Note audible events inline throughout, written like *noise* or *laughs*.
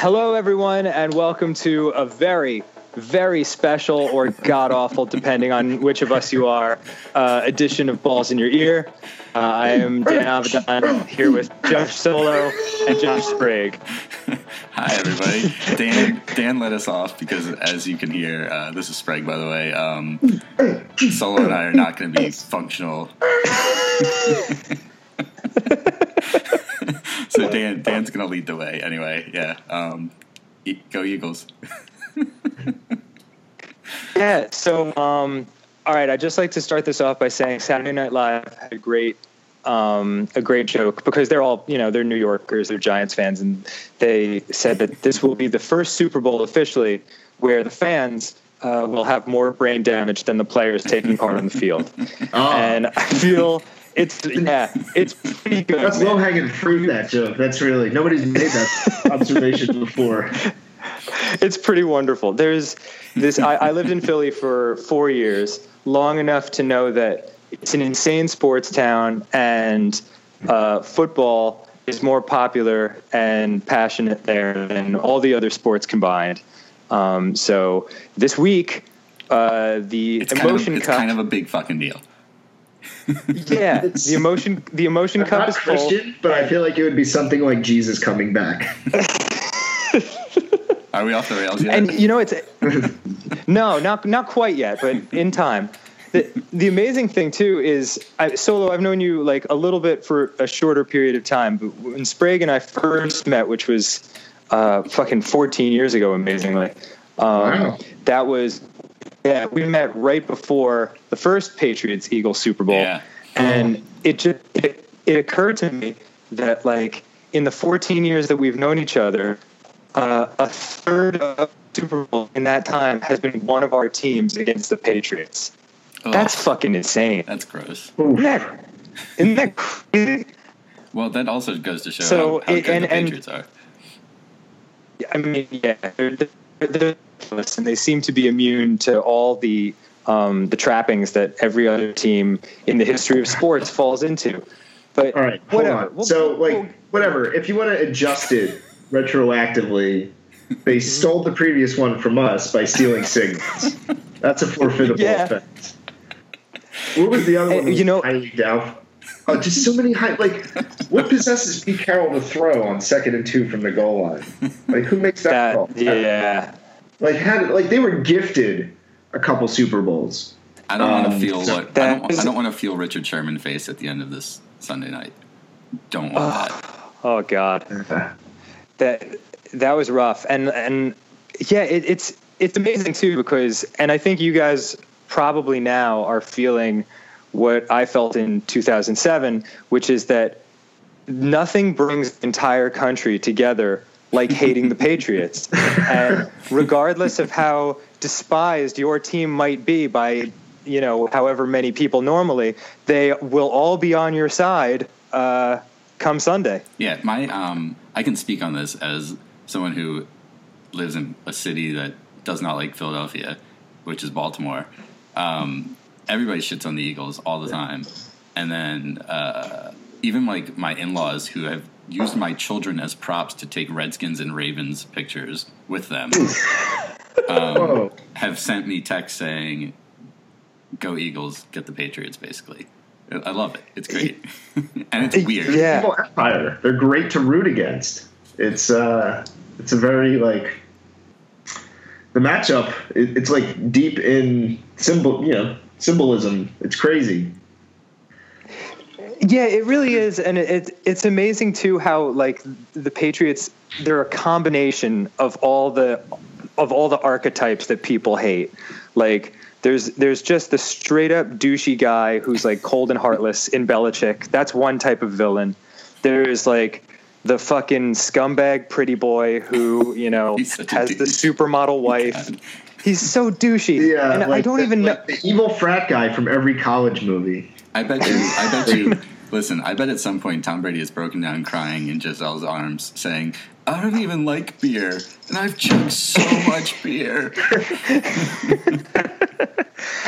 Hello, everyone, and welcome to a very, very special or *laughs* god awful, depending on which of us you are, uh, edition of Balls in Your Ear. Uh, I am Dan Avedon here with Josh Solo and Josh Sprague. Hi, everybody. Dan Dan let us off because, as you can hear, uh, this is Sprague, by the way. Um, Solo and I are not going to be functional. *laughs* so Dan Dan's going to lead the way. Anyway, yeah. Um, go Eagles. *laughs* Yeah, so, um, all right, I'd just like to start this off by saying Saturday Night Live had a great. Um, a great joke because they're all, you know, they're New Yorkers, they're Giants fans, and they said that this will be the first Super Bowl officially where the fans uh, will have more brain damage than the players taking part on the field. *laughs* Oh. And I feel it's yeah, it's pretty good. That's low hanging fruit. That joke. That's really nobody's made that *laughs* observation before. it's pretty wonderful. There's this. I, I lived in Philly for four years, long enough to know that it's an insane sports town, and uh, football is more popular and passionate there than all the other sports combined. Um, so this week, uh, the It's kind, of, it's cup. kind of a big fucking deal. Yeah, *laughs* the emotion. The emotion I'm cup not is full. Christian, but I feel like it would be something like Jesus coming back. *laughs* Are we off the rails yet? and you know it's no not not quite yet but in time the, the amazing thing too is I, solo i've known you like a little bit for a shorter period of time but when sprague and i first met which was uh, fucking 14 years ago amazingly um, Wow. that was yeah we met right before the first patriots eagles super bowl Yeah. and it just it, it occurred to me that like in the 14 years that we've known each other uh, a third of Super Bowl in that time has been one of our teams against the Patriots. Oh, That's fucking insane. that's gross. Isn't that, isn't that crazy? Well, that also goes to show So, how, how it- good and- the and- Patriots are. I mean, yeah, they're, they're, they're and they seem to be immune to all the um, the trappings that every other team in the history of sports falls into. But All right, hold whatever. on. We'll- so, we'll- like, whatever. If you want to adjust it retroactively, they stole the previous one from us by stealing signals. That's a forfeitable Yeah. offense. What was the other one? that you know- highly doubtful. Oh, just so many high. Like, what possesses Pete Carroll to throw on second and two from the goal line? Like, who makes that, call? that yeah. Like, had like they were gifted a couple Super Bowls. I don't want Um, to feel so what I don't, is- I don't want to feel Richard Sherman face at the end of this Sunday night. Don't want that. *sighs* Oh God. *sighs* that that was rough and and yeah it, it's it's amazing too because and i think you guys probably now are feeling what i felt in 2007 which is that nothing brings the entire country together like hating the patriots. *laughs* And regardless of how despised your team might be by you know however many people normally they will all be on your side uh, come sunday. Yeah, my um, I can speak on this as someone who lives in a city that does not like Philadelphia, which is Baltimore. Um, everybody shits on the Eagles all the time, and then uh, even like my in-laws who have used my children as props to take Redskins and Ravens pictures with them Whoa. have sent me texts saying, "Go Eagles, get the Patriots." Basically, I I love it. It's great, *laughs* and it's weird. Yeah. Evil Empire. They're great to root against. It's uh, it's a very like the matchup. It, it's like deep in symbol, you know, symbolism. It's crazy. Yeah, it really is, and it, it, it's amazing too how like the Patriots they're a combination of all the of all the archetypes that people hate. Like there's there's just the straight up douchey guy who's like cold and heartless in Belichick. That's one type of villain. There's like the fucking scumbag pretty boy who *laughs* you know He's such a has the supermodel oh wife. He's so douchey, Yeah, and I don't the, even know. the evil frat guy from every college movie. I bet you. I bet *laughs* you. Listen, I bet at some point Tom Brady is broken down crying in Gisele's arms, saying, "I don't even like beer, and I've chugged so *laughs* much beer." *laughs*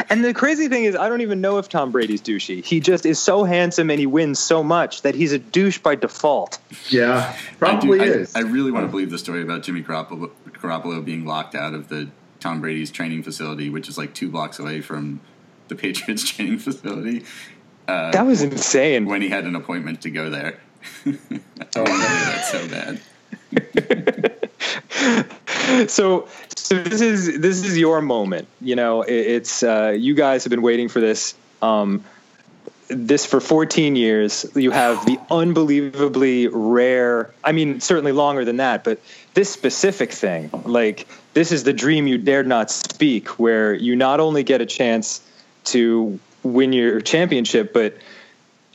and the crazy thing is, I don't even know if Tom Brady's douchey. He just is so handsome and he wins so much that he's a douche by default. Yeah, I, probably do, is. I, I really want to believe the story about Jimmy Garoppolo, Garoppolo being locked out of the Tom Brady's training facility, which is like two blocks away from the Patriots training facility. Uh, That was insane. when he had an appointment to go there. *laughs* I want to that so bad. *laughs* so so this is this is your moment you know it, it's uh, you guys have been waiting for this um, this for 14 years you have the unbelievably rare i mean certainly longer than that but this specific thing like this is the dream you dared not speak where you not only get a chance to win your championship but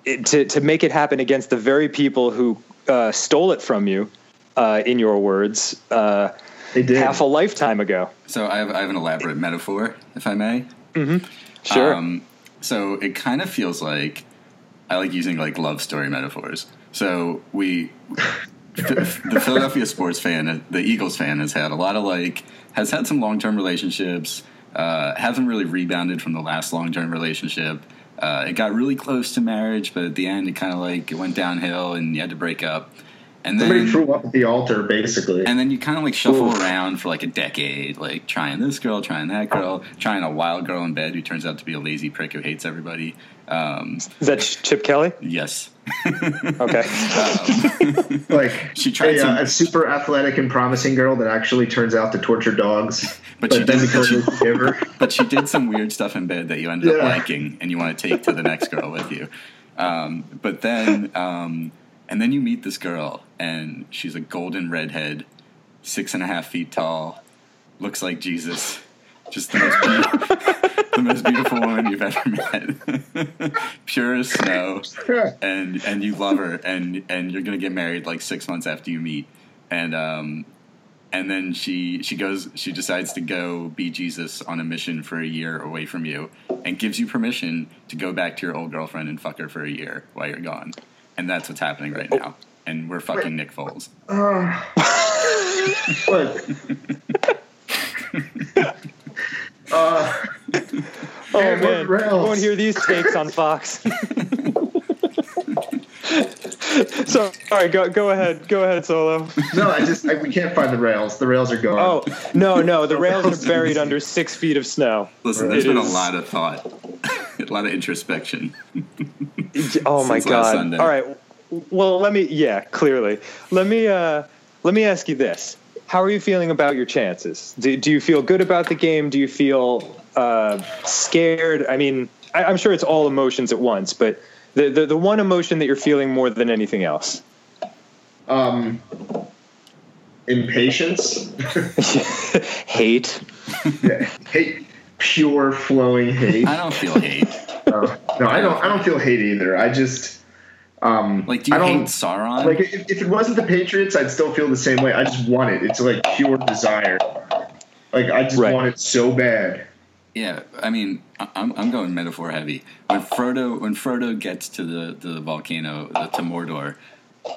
it, to, to make it happen against the very people who uh, stole it from you uh, in your words uh, they did. half a lifetime ago. So I have, I have an elaborate metaphor, if I may. Sure. Um, so it kind of feels like I like using like love story metaphors. So we, the Philadelphia sports fan, the Eagles fan, has had a lot of like has had some long term relationships. Uh, hasn't really rebounded from the last long term relationship. Uh, it got really close to marriage, but at the end, it kind of like it went downhill, and you had to break up. And Somebody then threw up at the altar, basically. and then you kind of like shuffle around for like a decade, like trying this girl, trying that girl, trying a wild girl in bed who turns out to be a lazy prick who hates everybody. Um, is that Chip Kelly? yes. Okay. *laughs* like She tried a, some- uh, a super athletic and promising girl that actually turns out to torture dogs, *laughs* But but, she then did- becomes she- a giver. *laughs* But she did some weird stuff in bed that you ended up liking and you want to take to the next girl with you. Um, but then, um, and then you meet this girl and she's a golden redhead, six and a half feet tall, looks like Jesus. Just the most, beautiful, *laughs* the most beautiful woman you've ever met. *laughs* Pure as snow. and and you love her and and you're gonna get married like six months after you meet and um and then she she goes she decides to go be jesus on a mission for a year away from you and gives you permission to go back to your old girlfriend and fuck her for a year while you're gone and that's what's happening right now and we're fucking nick foles *sighs* Look. uh, Oh Man, what man, rails? I want to hear these takes on Fox. *laughs* so, all right, go go ahead, go ahead, Solo. no, I just I, we can't find the rails. The rails are gone. Oh no, no, the rails are buried under six feet of snow. listen there's It been a lot of thought *laughs* a lot of introspection *laughs* Oh my Since last god! Sunday. All right, well let me yeah clearly let me uh let me ask you this: How are you feeling about your chances? Do, do you feel good about the game? Do you feel uh, scared? I mean, I, I'm sure it's all emotions at once, but the, the the one emotion that you're feeling more than anything else. Um, impatience, *laughs* Hate. *laughs* yeah, hate, pure flowing hate. i don't feel hate Uh, no, I don't. I don't feel hate either. I just um, like do you I don't, hate sauron Like if, if it wasn't the Patriots, I'd still feel the same way. I just want it. It's like pure desire. Like I just Right. want it so bad. Yeah, I mean, I- I'm I'm going metaphor heavy. When Frodo when Frodo gets to the the volcano the, to Mordor,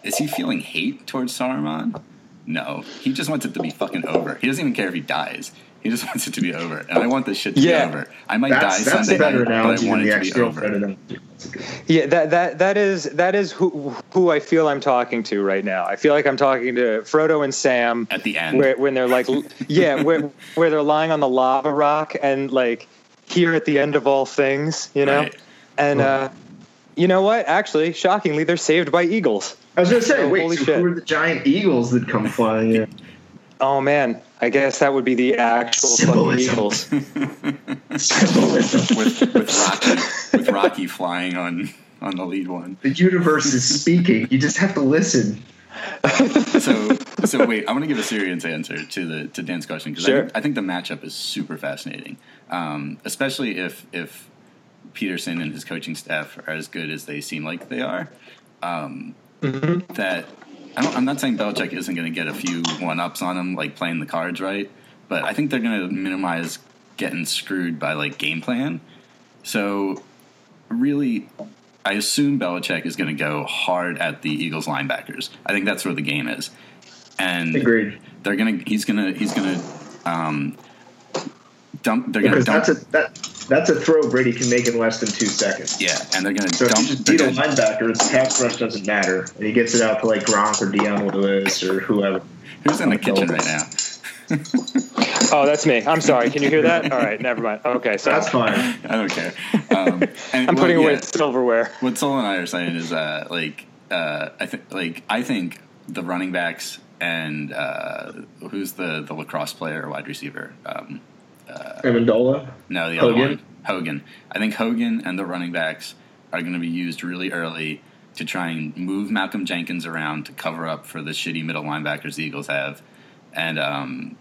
is he feeling hate towards Saruman? No, he just wants it to be fucking over. He doesn't even care if he dies. He just *laughs* wants it to be over, and I want this shit to Yeah. be over. I might That's die that's Sunday better night, but I want it the to be over. girlfriend. That's a good. Yeah, that that that is that is who who I feel I'm talking to right now. I feel like I'm talking to Frodo and Sam At the end, where when they're like *laughs* yeah, where where they're lying on the lava rock and like here at the end of all things, you know? Right. And uh you know what? Actually, shockingly, they're saved by eagles. I was gonna say, Oh, wait, holy so shit. who are the giant eagles that come flying in? *laughs* Oh man, I guess that would be the actual fucking Symbolism. eagles. *laughs* Symbolism. with with Rocky with Rocky flying on on the lead one. the universe is speaking. You just have to listen. so so wait, I'm going to give a serious answer to the to Dan's question because Sure. I, think- I think the matchup is super fascinating, um, especially if if Pederson and his coaching staff are as good as they seem like they are. Um, That I don't, I'm not saying Belichick isn't going to get a few one ups on him, like playing the cards right, but I think they're going to minimize getting screwed by like game plan. So really, I assume Belichick is going to go hard at the Eagles linebackers. I think that's where the game is, and Agreed. they're gonna he's gonna he's gonna um, dump. They're gonna because dump. that's a that that's a throw Brady can make in less than two seconds. yeah, and they're gonna So if you just they're beat a gonna- linebacker, the pass rush doesn't matter, and he gets it out to like Gronk or Dion Lewis or whoever. who's in the kitchen right now? *laughs* Oh, that's me. I'm sorry. Can you hear that? All right, never mind. Okay, so That's fine. I don't care. Um, *laughs* and, I'm well, putting away yeah. silverware. what Sol and I are saying is uh, like uh, I think like I think the running backs and uh, who's the the lacrosse player wide receiver? Um, Amendola. no, the other Hogan? one, Hogan. I think Hogan and the running backs are going to be used really early to try and move Malcolm Jenkins around to cover up for the shitty middle linebackers the Eagles have, and um,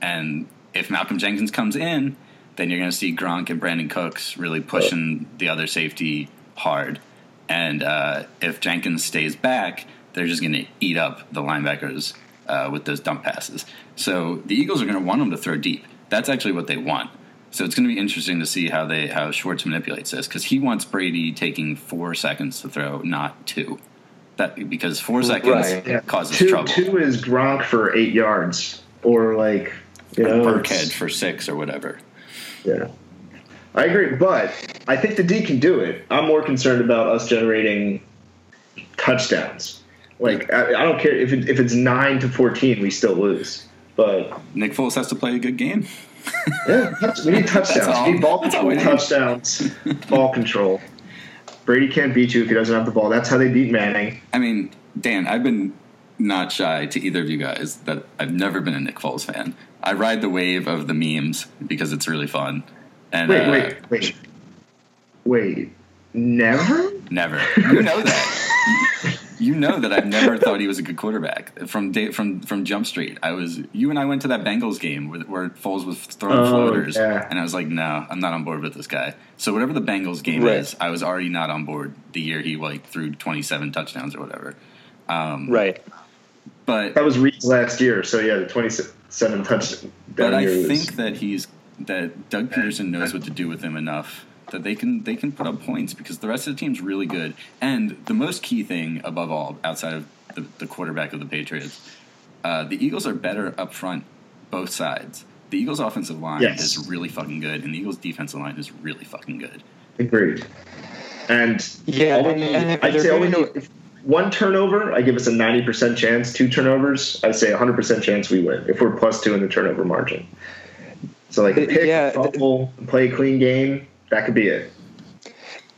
and if Malcolm Jenkins comes in, then you're going to see Gronk and Brandin Cooks really pushing the other safety hard. And uh, if Jenkins stays back, they're just going to eat up the linebackers uh, with those dump passes. So the Eagles are going to want them to throw deep. That's actually what they want. So it's going to be interesting to see how they how Schwartz manipulates this because he wants Brady taking four seconds to throw, not two. That because four seconds Right. Yeah. causes two, trouble. Two is Gronk for eight yards, or like you know, Burkhead for six or whatever. Yeah, I agree, but I think the D can do it. I'm more concerned about us generating touchdowns. Like I, I don't care if it, if it's nine to fourteen, we still lose. But Nick Foles has to play a good game. *laughs* yeah, we need touchdowns. all. We need ball control, we need. touchdowns, *laughs* ball control. Brady can't beat you if he doesn't have the ball. That's how they beat Manning. I mean, Dan, I've been not shy to either of you guys that I've never been a Nick Foles fan. I ride the wave of the memes because it's really fun. And Wait, uh, wait, wait, wait. Never. never. You know that. *laughs* you know that I've never thought he was a good quarterback from day, from from Jump Street. I was you and I went to that Bengals game where, where Foles was throwing Oh, floaters, yeah. and I was like, no, I'm not on board with this guy. So whatever the Bengals game Right. is, I was already not on board the year he like threw 27 touchdowns or whatever. Um, Right. But That was Reid's last year. So yeah, the twenty-seven touchdown. But I year was- think that he's that Doug Pederson knows what to do with him enough that they can they can put up points because the rest of the team's really good. And the most key thing above all, outside of the, the quarterback of the Patriots, uh, the Eagles are better up front, both sides. The Eagles' offensive line Yes. is really fucking good, and the Eagles' defensive line is really fucking good. Agreed. And Yeah, all and- and I'd say all we if one turnover, I give us a ninety percent chance. Two turnovers, I'd say a hundred percent chance we win if we're plus two in the turnover margin. So like a pick, Yeah, fumble, play a clean game, that could be it.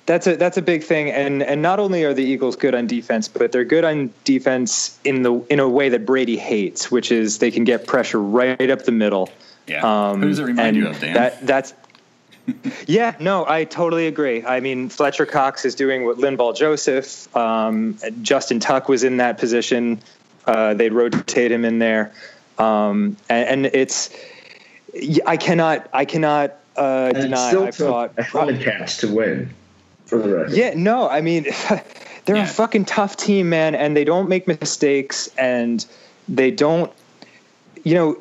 That's a that's a big thing, and and not only are the Eagles good on defense, but they're good on defense in the in a way that Brady hates, which is they can get pressure right up the middle. Yeah. Um, Who does it remind you of, Dan? That that's. *laughs* yeah, no, I totally agree. I mean, Fletcher Cox is doing what Linval Joseph, um, Justin Tuck was in that position. Uh, they'd rotate him in there, um, and, and it's. I cannot. I cannot uh, And deny. still I've took thought a helmet catch to win. For the record, yeah, no, I mean, *laughs* they're Yeah. a fucking tough team, man, and they don't make mistakes, and they don't, you know,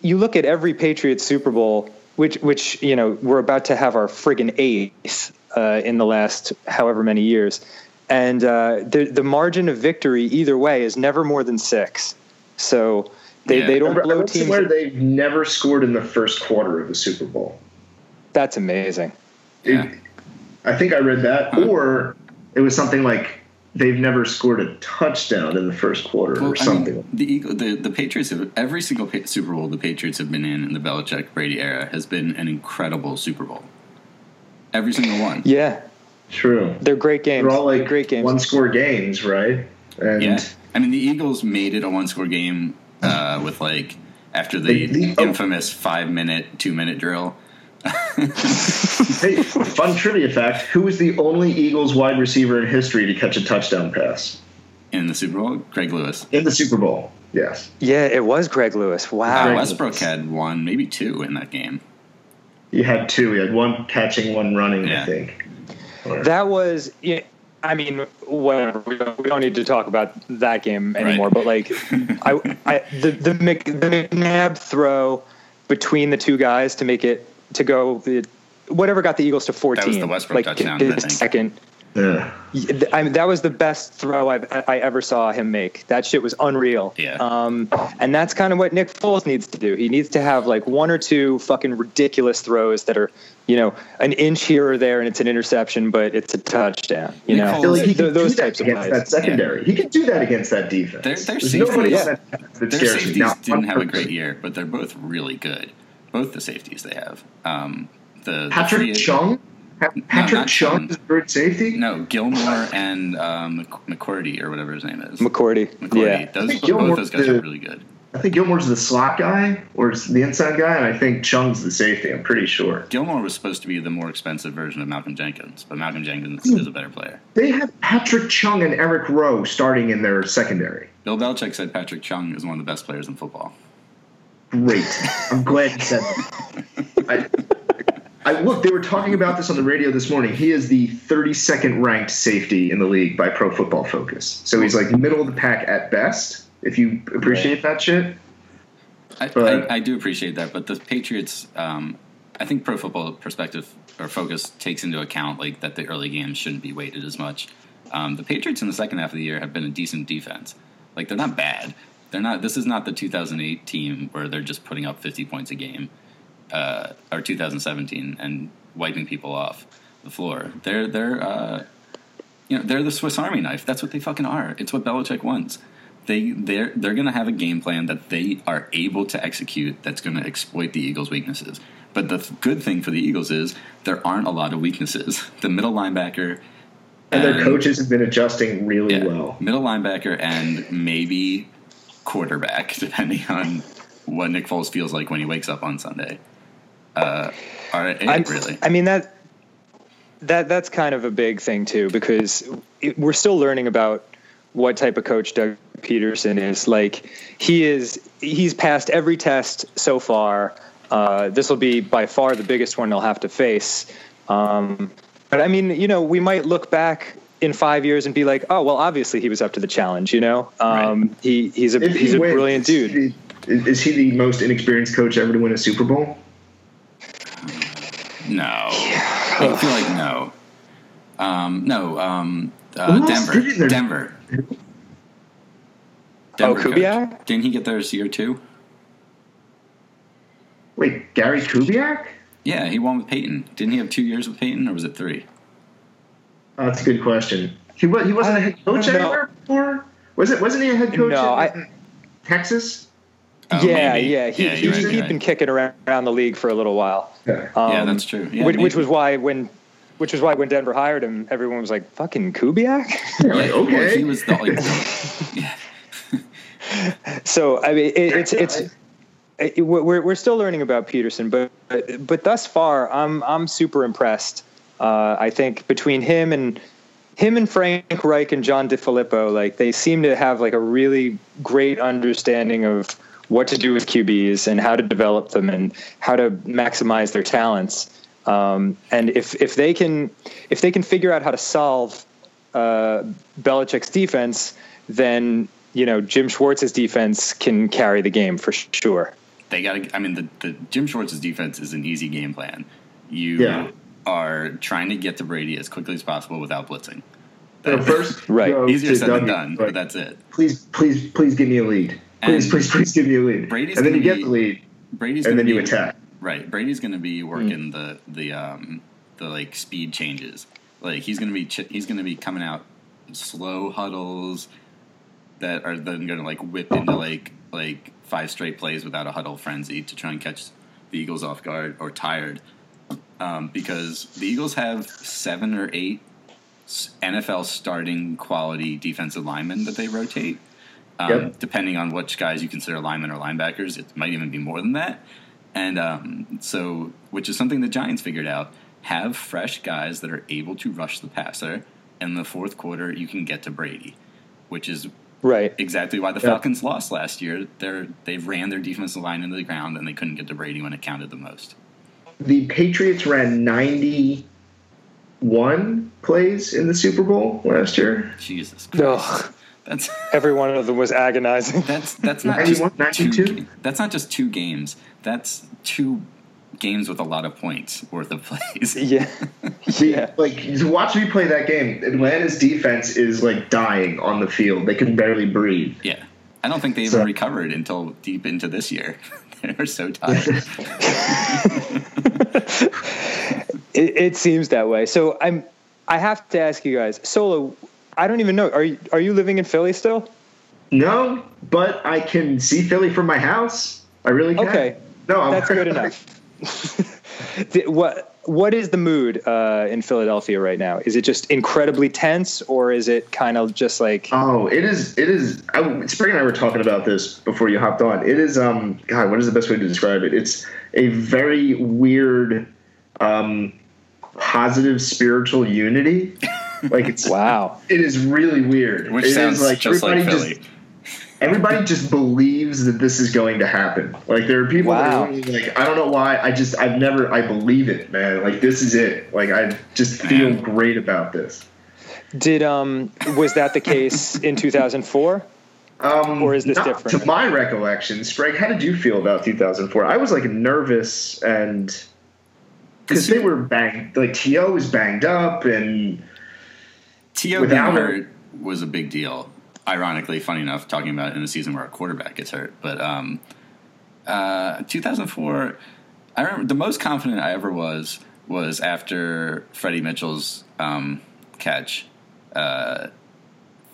you look at every Patriots Super Bowl, which, which you know, we're about to have our friggin' eighth uh, in the last however many years, and uh, the the margin of victory either way is never more than six. So they, Yeah. they don't I blow read teams. somewhere they've never scored in the first quarter of the Super Bowl. That's amazing. Yeah. It- I think I read that, or it was something like they've never scored a touchdown in the first quarter Well, or I something. mean, the Eagle, the the Patriots have every single Super Bowl the Patriots have been in in the Belichick Brady era has been an incredible Super Bowl. Every single one. Yeah, True. they're great games. They're all They're like great games. one score games, right? And Yeah, I mean the Eagles made it a one score game uh, with like after the, The- the- oh. infamous five minute, two minute drill. Hey, fun trivia fact: Who was the only Eagles wide receiver in history to catch a touchdown pass In the Super Bowl, Greg Lewis. in the Super Bowl? Yes, Yeah, it was Greg Lewis. Wow. Greg Westbrook Lewis. had one, maybe two in that game. he had two. He had one catching, one running. Yeah. I think. Or- That was, yeah, I mean, whatever. We don't, we don't need to talk about that game anymore. Right. But like, *laughs* I, I, the the, Mc, the McNabb throw between the two guys to make it to go, the whatever got the Eagles to fourteen. That was the Westbrook like touchdown, his I think. second. Yeah. I mean, that was the best throw I've, I ever saw him make. That shit was unreal. Yeah. Um, and that's kind of what Nick Foles needs to do. He needs to have like one or two fucking ridiculous throws that are, you know, an inch here or there and it's an interception, but it's a touchdown. You Nick know, Foles- like he Th- those do that types of against plays. that secondary. He can do that against that defense. Their- their There's nobody safeties- on that that Their safeties didn't have a great year, but they're both really good. Both the safeties they have. Um, the Patrick the Chung? Patrick not Chung Chung. is a good safety? No, Gilmore and um, Mc- McCourty or whatever his name is. McCourty. McCourty. Yeah. Those, I think both those guys the- are really good. I think Gilmore's the slot guy or the inside guy, and I think Chung's the safety. I'm pretty sure. Gilmore was supposed to be the more expensive version of Malcolm Jenkins, but Malcolm Jenkins Hmm. is a better player. They have Patrick Chung and Eric Rowe starting in their secondary. Bill Belichick said Patrick Chung is one of the best players in football. Great. I'm glad you said that. *laughs* I, I look. They were talking about this on the radio this morning. He is the 32nd ranked safety in the league by Pro Football Focus. So he's like middle of the pack at best. If you appreciate that shit. I, But- I, I do appreciate that, but the Patriots, um, I think Pro Football Perspective or Focus takes into account like that the early games shouldn't be weighted as much. Um, the Patriots in the second half of the year have been a decent defense. Like they're not bad. They're not. This is not the 2008 team where they're just putting up 50 points a game, uh, or 2017 and wiping people off the floor. They're they're uh, you know they're the Swiss Army knife. That's what they fucking are. It's what Belichick wants. They they're they're gonna have a game plan that they are able to execute that's gonna exploit the Eagles' weaknesses. But the th- good thing for the Eagles is there aren't a lot of weaknesses. *laughs* The middle linebacker And their coaches have been adjusting really yeah, well. middle linebacker and maybe quarterback, *laughs* depending on what Nick Foles feels like when he wakes up on Sunday. Uh, are it I'm- really? I mean that that that's kind of a big thing too because it, we're still learning about what type of coach Doug Pederson is. Like he is, he's passed every test so far. Uh, this will be by far the biggest one he'll have to face. Um, but I mean, you know, we might look back in five years and be like, oh, well, obviously he was up to the challenge. You know, um, Right. he he's a If he's he a wins, brilliant dude. Is, is he the most inexperienced coach ever to win a Super Bowl? No, I feel *sighs* like no. Um, no, um, uh, Who else Denver. did he there? Denver. Oh, coach. Kubiak? Didn't he get theirs year too? Wait, Gary Kubiak? Yeah, he won with Peyton. Didn't he have two years with Peyton, or was it three? Oh, that's a good question. He was he wasn't a head coach I don't know. anywhere before. Was it? Wasn't he a head coach? No, in, I- Texas. Oh, yeah, maybe. yeah, he, Yeah, he, you're right, he'd right. been kicking around, around the league for a little while. Yeah. Um, Yeah, that's true. Yeah, which, which was why when, which was why when Denver hired him, everyone was like, "Fucking Kubiak." Yeah, like, okay. he was the, like, *laughs* *laughs* so I mean, it, it's it's it, we're we're still learning about Pederson, but but, but thus far, I'm I'm super impressed. Uh, I think between him and him and Frank Reich and John DeFilippo, like they seem to have like a really great understanding of what to do with QBs and how to develop them and how to maximize their talents. Um, and if if they can if they can figure out how to solve uh, Belichick's defense, then you know Jim Schwartz's defense can carry the game for sure. they got to. I mean, the, the Jim Schwartz's defense is an easy game plan. You Yeah. Are trying to get to Brady as quickly as possible without blitzing. So first, *laughs* Right. go Easier to said than Doug, done, like, but that's it. please, please, please give me a lead. Please, And please, please give me a lead. Brady's and then you gonna get the lead, Brady's and gonna then you attack. Right, Brady's going to be working Hmm. the the um the like speed changes. Like he's going to be ch- he's going to be coming out slow huddles that are then going to like whip into like like five straight plays without a huddle frenzy to try and catch the Eagles off guard or tired. Um, because the Eagles have seven or eight NFL starting quality defensive linemen that they rotate. Um, Yep. Depending on which guys you consider linemen or linebackers, it might even be more than that. And um, so, which is something the Giants figured out. Have fresh guys that are able to rush the passer. In the fourth quarter, you can get to Brady, which is Right. exactly why the Yeah. Falcons lost last year. They're, they ran their defensive line into the ground and they couldn't get to Brady when it counted the most. The Patriots ran ninety-one plays in the Super Bowl last year. Jesus Christ. Ugh. That's *laughs* Every one of them was agonizing. that's that's not 91, just two. 92? That's not just two games. That's two games with a lot of points worth of plays. *laughs* Yeah. *laughs* yeah. Like to watch me play that game, Atlanta's defense is like dying on the field. They can barely breathe. Yeah. I don't think they even So- recovered until deep into this year. They're so tired. *laughs* It, it seems that way. So I'm. I have to ask you guys, Solo. I don't even know. Are you are you living in Philly still? No, but I can see Philly from my house. I really can. Okay. No, I'm That's good enough. *laughs* *laughs* What What is the mood uh, in Philadelphia right now? Is it just incredibly tense, or is it kind of just like Oh, it is. It is. I, Sprague and I were talking about this before you hopped on. It is. Um, God, what is the best way to describe it? It's a very weird, um, positive spiritual unity. Like it's. *laughs* wow? It is really weird. Which It is sounds just like everybody Philly. everybody just believes that this is going to happen. Like there are people Wow. that are like, I don't know why. I just I've never I believe it, man. Like this is it. Like I just feel Man. great about this. Did um was that the case in 2004? Um, Or is this not different? T.O. my recollection, Sprague, how did you feel about 2004? I was like nervous and because they were banged, like To was banged up, and T.O. being Without her- hurt was a big deal. Ironically, funny enough, talking about it in a season where a quarterback gets hurt. But um, uh, 2004, I remember the most confident I ever was was after Freddie Mitchell's um, catch. Uh,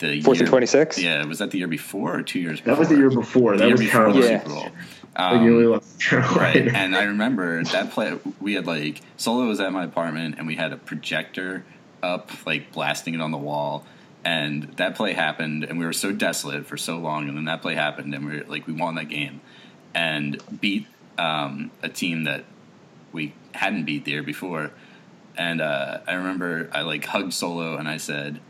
the Fourth year, and 26? Yeah, was that the year before or two years before? that was the year before. The That year was before Carolina. the Yeah. Super Bowl. *laughs* Like, you really Um, right and i remember that play we had like solo was at my apartment and we had a projector up like blasting it on the wall and that play happened and we were so desolate for so long and then that play happened and we were like we won that game and beat um, a team that we hadn't beat the year before and uh, i remember i like hugged solo and i said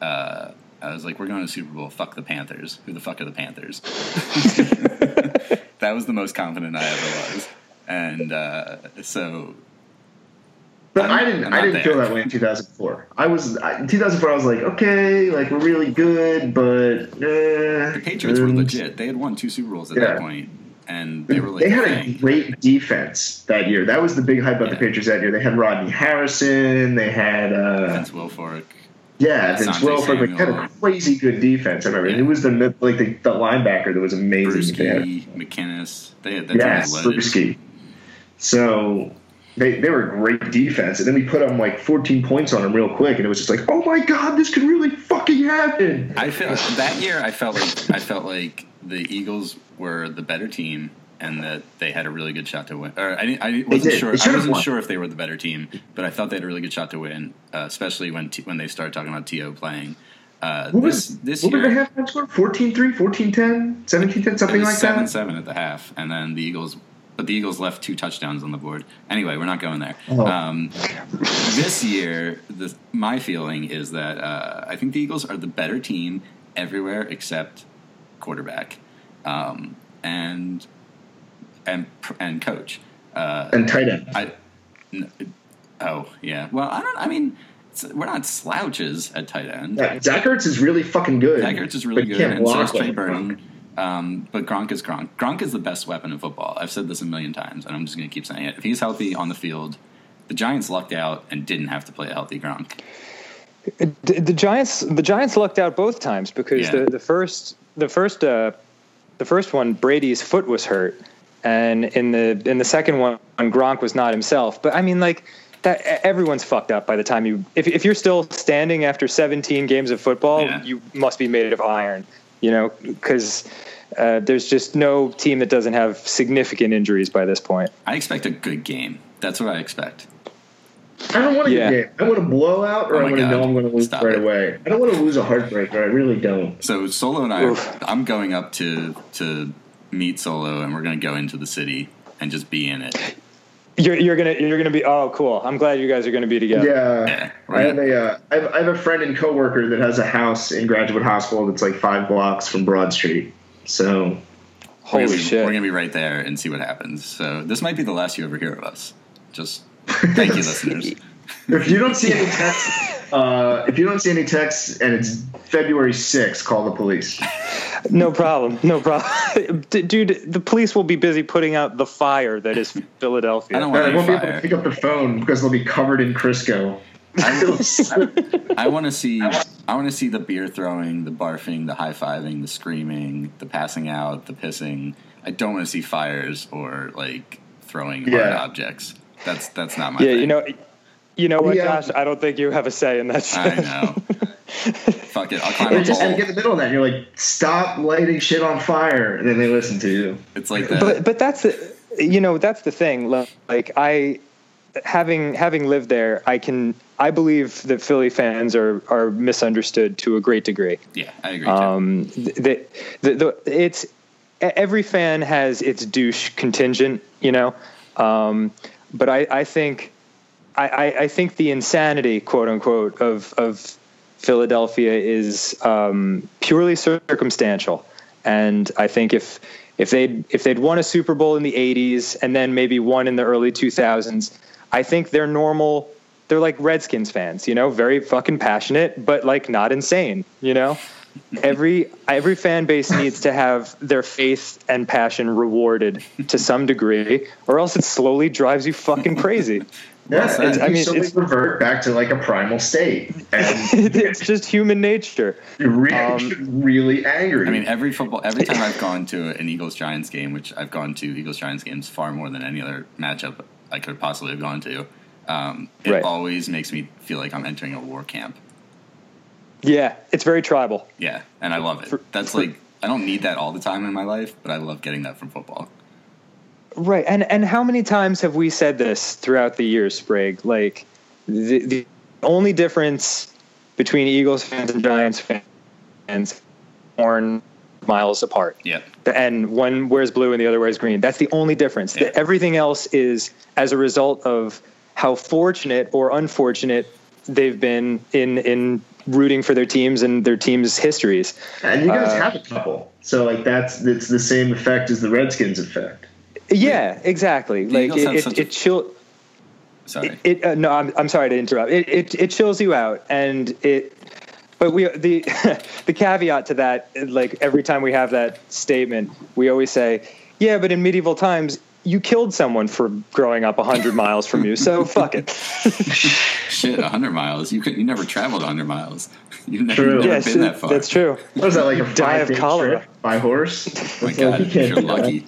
uh, I was like, "We're going to Super Bowl. Fuck the Panthers. Who the fuck are the Panthers?" *laughs* that was the most confident I ever was, and uh, so But I'm- I didn't. I'm I didn't feel that way in 2004. I was I, in 2004. I was like, okay, like we're really good, but eh. the Patriots were legit. They had won two Super Bowls at Yeah. that point, and they were like They had a great defense that year. That was the big hype about the Patriots that year. They had Rodney Harrison. They had uh, Vince Wilfork. Yeah, Vince Wilfork. Like, had a crazy good defense. I remember. Yeah. It was the like the, the linebacker that was amazing. They had- McGinest. They had that Yes, team was loaded. Bruschi. So they, they were a great defense, and then we put them like 14 points on them real quick, and it was just like, oh my god, this could really fucking happen. I felt that year. I felt like I felt like the Eagles were the better team, and that they had a really good shot to win. Or I, I wasn't sure. I wasn't sure if they were the better team, but I thought they had a really good shot to win, uh, especially when T, when they started talking about T.O. playing. Uh, What this was this what year was the halftime score? 14-3, 14-10, 17-10, something like seven that. seven at the half, and then the Eagles. But the Eagles left two touchdowns on the board. Anyway, we're not going there. Oh. Um, this year, the, my feeling is that uh, I think the Eagles are the better team everywhere except quarterback um, and and and coach. Uh, And tight end. I, n- oh yeah. Well, I don't. I mean, we're not slouches at tight end. Yeah, Zach Ertz is really fucking good. Zach Ertz is really but he good, can't and so is Trey like Burton. Um, but Gronk is Gronk. Gronk is the best weapon in football. I've said this a million times, and I'm just going to keep saying it. If he's healthy on the field, the Giants lucked out and didn't have to play a healthy Gronk. The, the Giants the Giants lucked out both times because Yeah. the, the first the first uh, the first one Brady's foot was hurt, and in the in the second one Gronk was not himself. But I mean, like that everyone's fucked up by the time you if if you're still standing after 17 games of football, Yeah. you must be made of iron, you know, because. Uh, there's just no team that doesn't have significant injuries by this point. I expect a good game. That's what I expect. I don't want to Yeah. get I want to blow out, or Oh I my want to know I'm going to lose Stop right it. away. I don't want to lose a heartbreaker. I really don't. So Solo and I, Oof. I'm going up to to meet Solo, and we're going to go into the city and just be in it. You're you're gonna you're gonna be oh cool. I'm glad you guys are gonna be together. Yeah. Yeah, I have right. a uh, I have, I have a friend and coworker that has a house in Graduate Hospital that's like five blocks from Broad Street. So Holy we're gonna, be- shit. We're going to be right there and see what happens. So this might be the last you ever hear of us. Just thank you, *laughs* listeners. If you don't see any text, Uh, if you don't see any texts and it's February 6th, call the police. No problem. No problem. *laughs* Dude, the police will be busy putting out the fire that is Philadelphia. I don't I want won't any be able to pick up the phone because they'll be covered in Crisco. I *laughs* want to see. I want to see the beer throwing, the barfing, the high fiving, the screaming, the passing out, the pissing. I don't want to see fires or like throwing hard Yeah. objects. That's that's not my. yeah, thing. you know, you know what, Yeah. Josh? I don't think you have a say in that. I shit. know. *laughs* Fuck it. I'll climb a And just and pole. get in the middle of that. And you're like, stop lighting shit on fire. And then they listen to you. It's like that. but but that's the you know that's the thing like i having having lived there i can i believe that philly fans are are misunderstood to a great degree yeah, I agree. too. um the, the, the it's every fan has its douche contingent you know um but i i think I, I, I think the insanity, quote unquote, of of Philadelphia is um, purely circumstantial, and I think if if they if they'd won a Super Bowl in the '80s and then maybe one in the early 2000s, I think they're normal. They're like Redskins fans, you know, very fucking passionate, but like not insane, you know. Every every fan base needs to have their faith and passion rewarded to some degree, or else it slowly drives you fucking crazy. Yeah, said. I mean, slowly it's- revert back to like a primal state. And it's just human nature. you're really, Um, really angry. I mean, every football, every time I've gone to an Eagles Giants game, which I've gone to Eagles Giants games far more than any other matchup I could possibly have gone to, um, it Right. always makes me feel like I'm entering a war camp. Yeah, it's very tribal. Yeah, and I love it. For- That's for- like I don't need that all the time in my life, but I love getting that from football. Right. And and how many times have we said this throughout the years, Sprague? Like the the only difference between Eagles fans and Giants fans are miles apart. Yeah, And one wears blue and the other wears green. That's the only difference. Yeah. Everything else is as a result of how fortunate or unfortunate they've been in in rooting for their teams and their teams' histories. and you guys uh, have a couple, so like that's it's the same effect as the Redskins effect. Yeah, exactly. The like it, it, a- it chill. sorry. It, uh, no, I'm, I'm sorry to interrupt. It, it it chills you out, and it. But we the *laughs* the caveat to that, like every time we have that statement, we always say, "Yeah, but in medieval times, you killed someone for growing up hundred miles from you, so *laughs* fuck it." Shit, 100 miles. You could you never traveled 100 miles. *laughs* You've never, True. never yes, been that far. that's true. What is that like a *laughs* Die of five cholera. trip by horse? Oh my It's like, you can't you're lucky.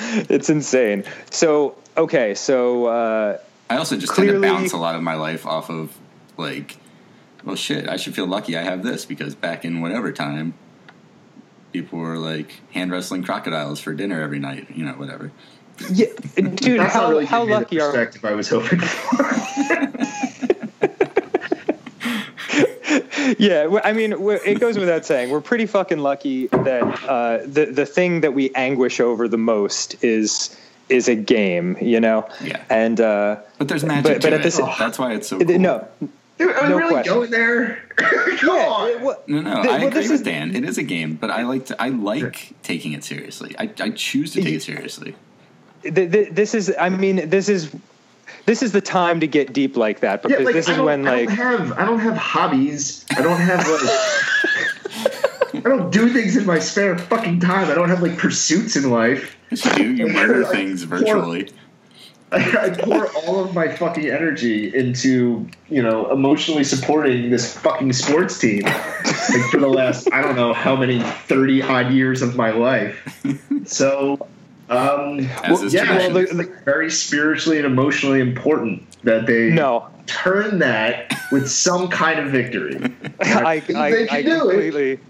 It's insane. So okay, so uh, I also just tend to bounce a lot of my life off of like, well, shit. I should feel lucky I have this because back in whatever time, people were like hand wrestling crocodiles for dinner every night. You know, whatever. yeah, dude, That's how, not really how lucky are perspective I was hoping for. *laughs* Yeah, I mean, it goes without saying, we're pretty fucking lucky that uh, the the thing that we anguish over the most is is a game, you know. Yeah. And uh, But there's magic But- but to at it. this- That's why it's so cool. no, Dude, are we No really question. going there? *laughs* Come yeah, on. it- what- No, no, th- I well, agree this with is- Dan. It is a game, but I like to, I like taking it seriously. I, I choose to take it seriously. th- th- this is, I mean, this is this is the time to get deep like that Yeah, because like, this I is don't, when I like don't have I don't have hobbies. I don't have like *laughs* I don't do things in my spare fucking time. I don't have like pursuits in life. Yes, you do. You *laughs* murder things poor- virtually. I, I pour all of my fucking energy into you know emotionally supporting this fucking sports team like for the last I don't know how many thirty odd years of my life. So. Um, As is yeah, tradition. well, it's like very spiritually and emotionally important that they no, turn that with some kind of victory. *laughs* I think I, they I can do it. completely.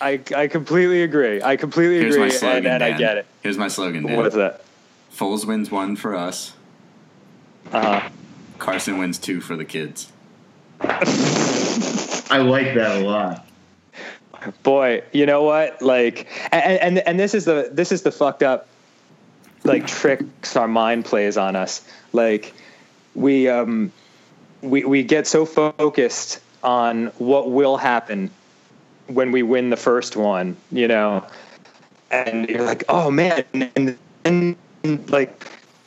I, I completely agree. I completely Here's agree, my slogan, and, and I get it. Here's my slogan, Dan. What is that? Foles wins one for us. Uh, Carson wins two for the kids. *laughs* I like that a lot. boy you know what like and, and and this is the this is the fucked up like tricks our mind plays on us like we um we we get so focused on what will happen when we win the first one you know and you're like oh man and then like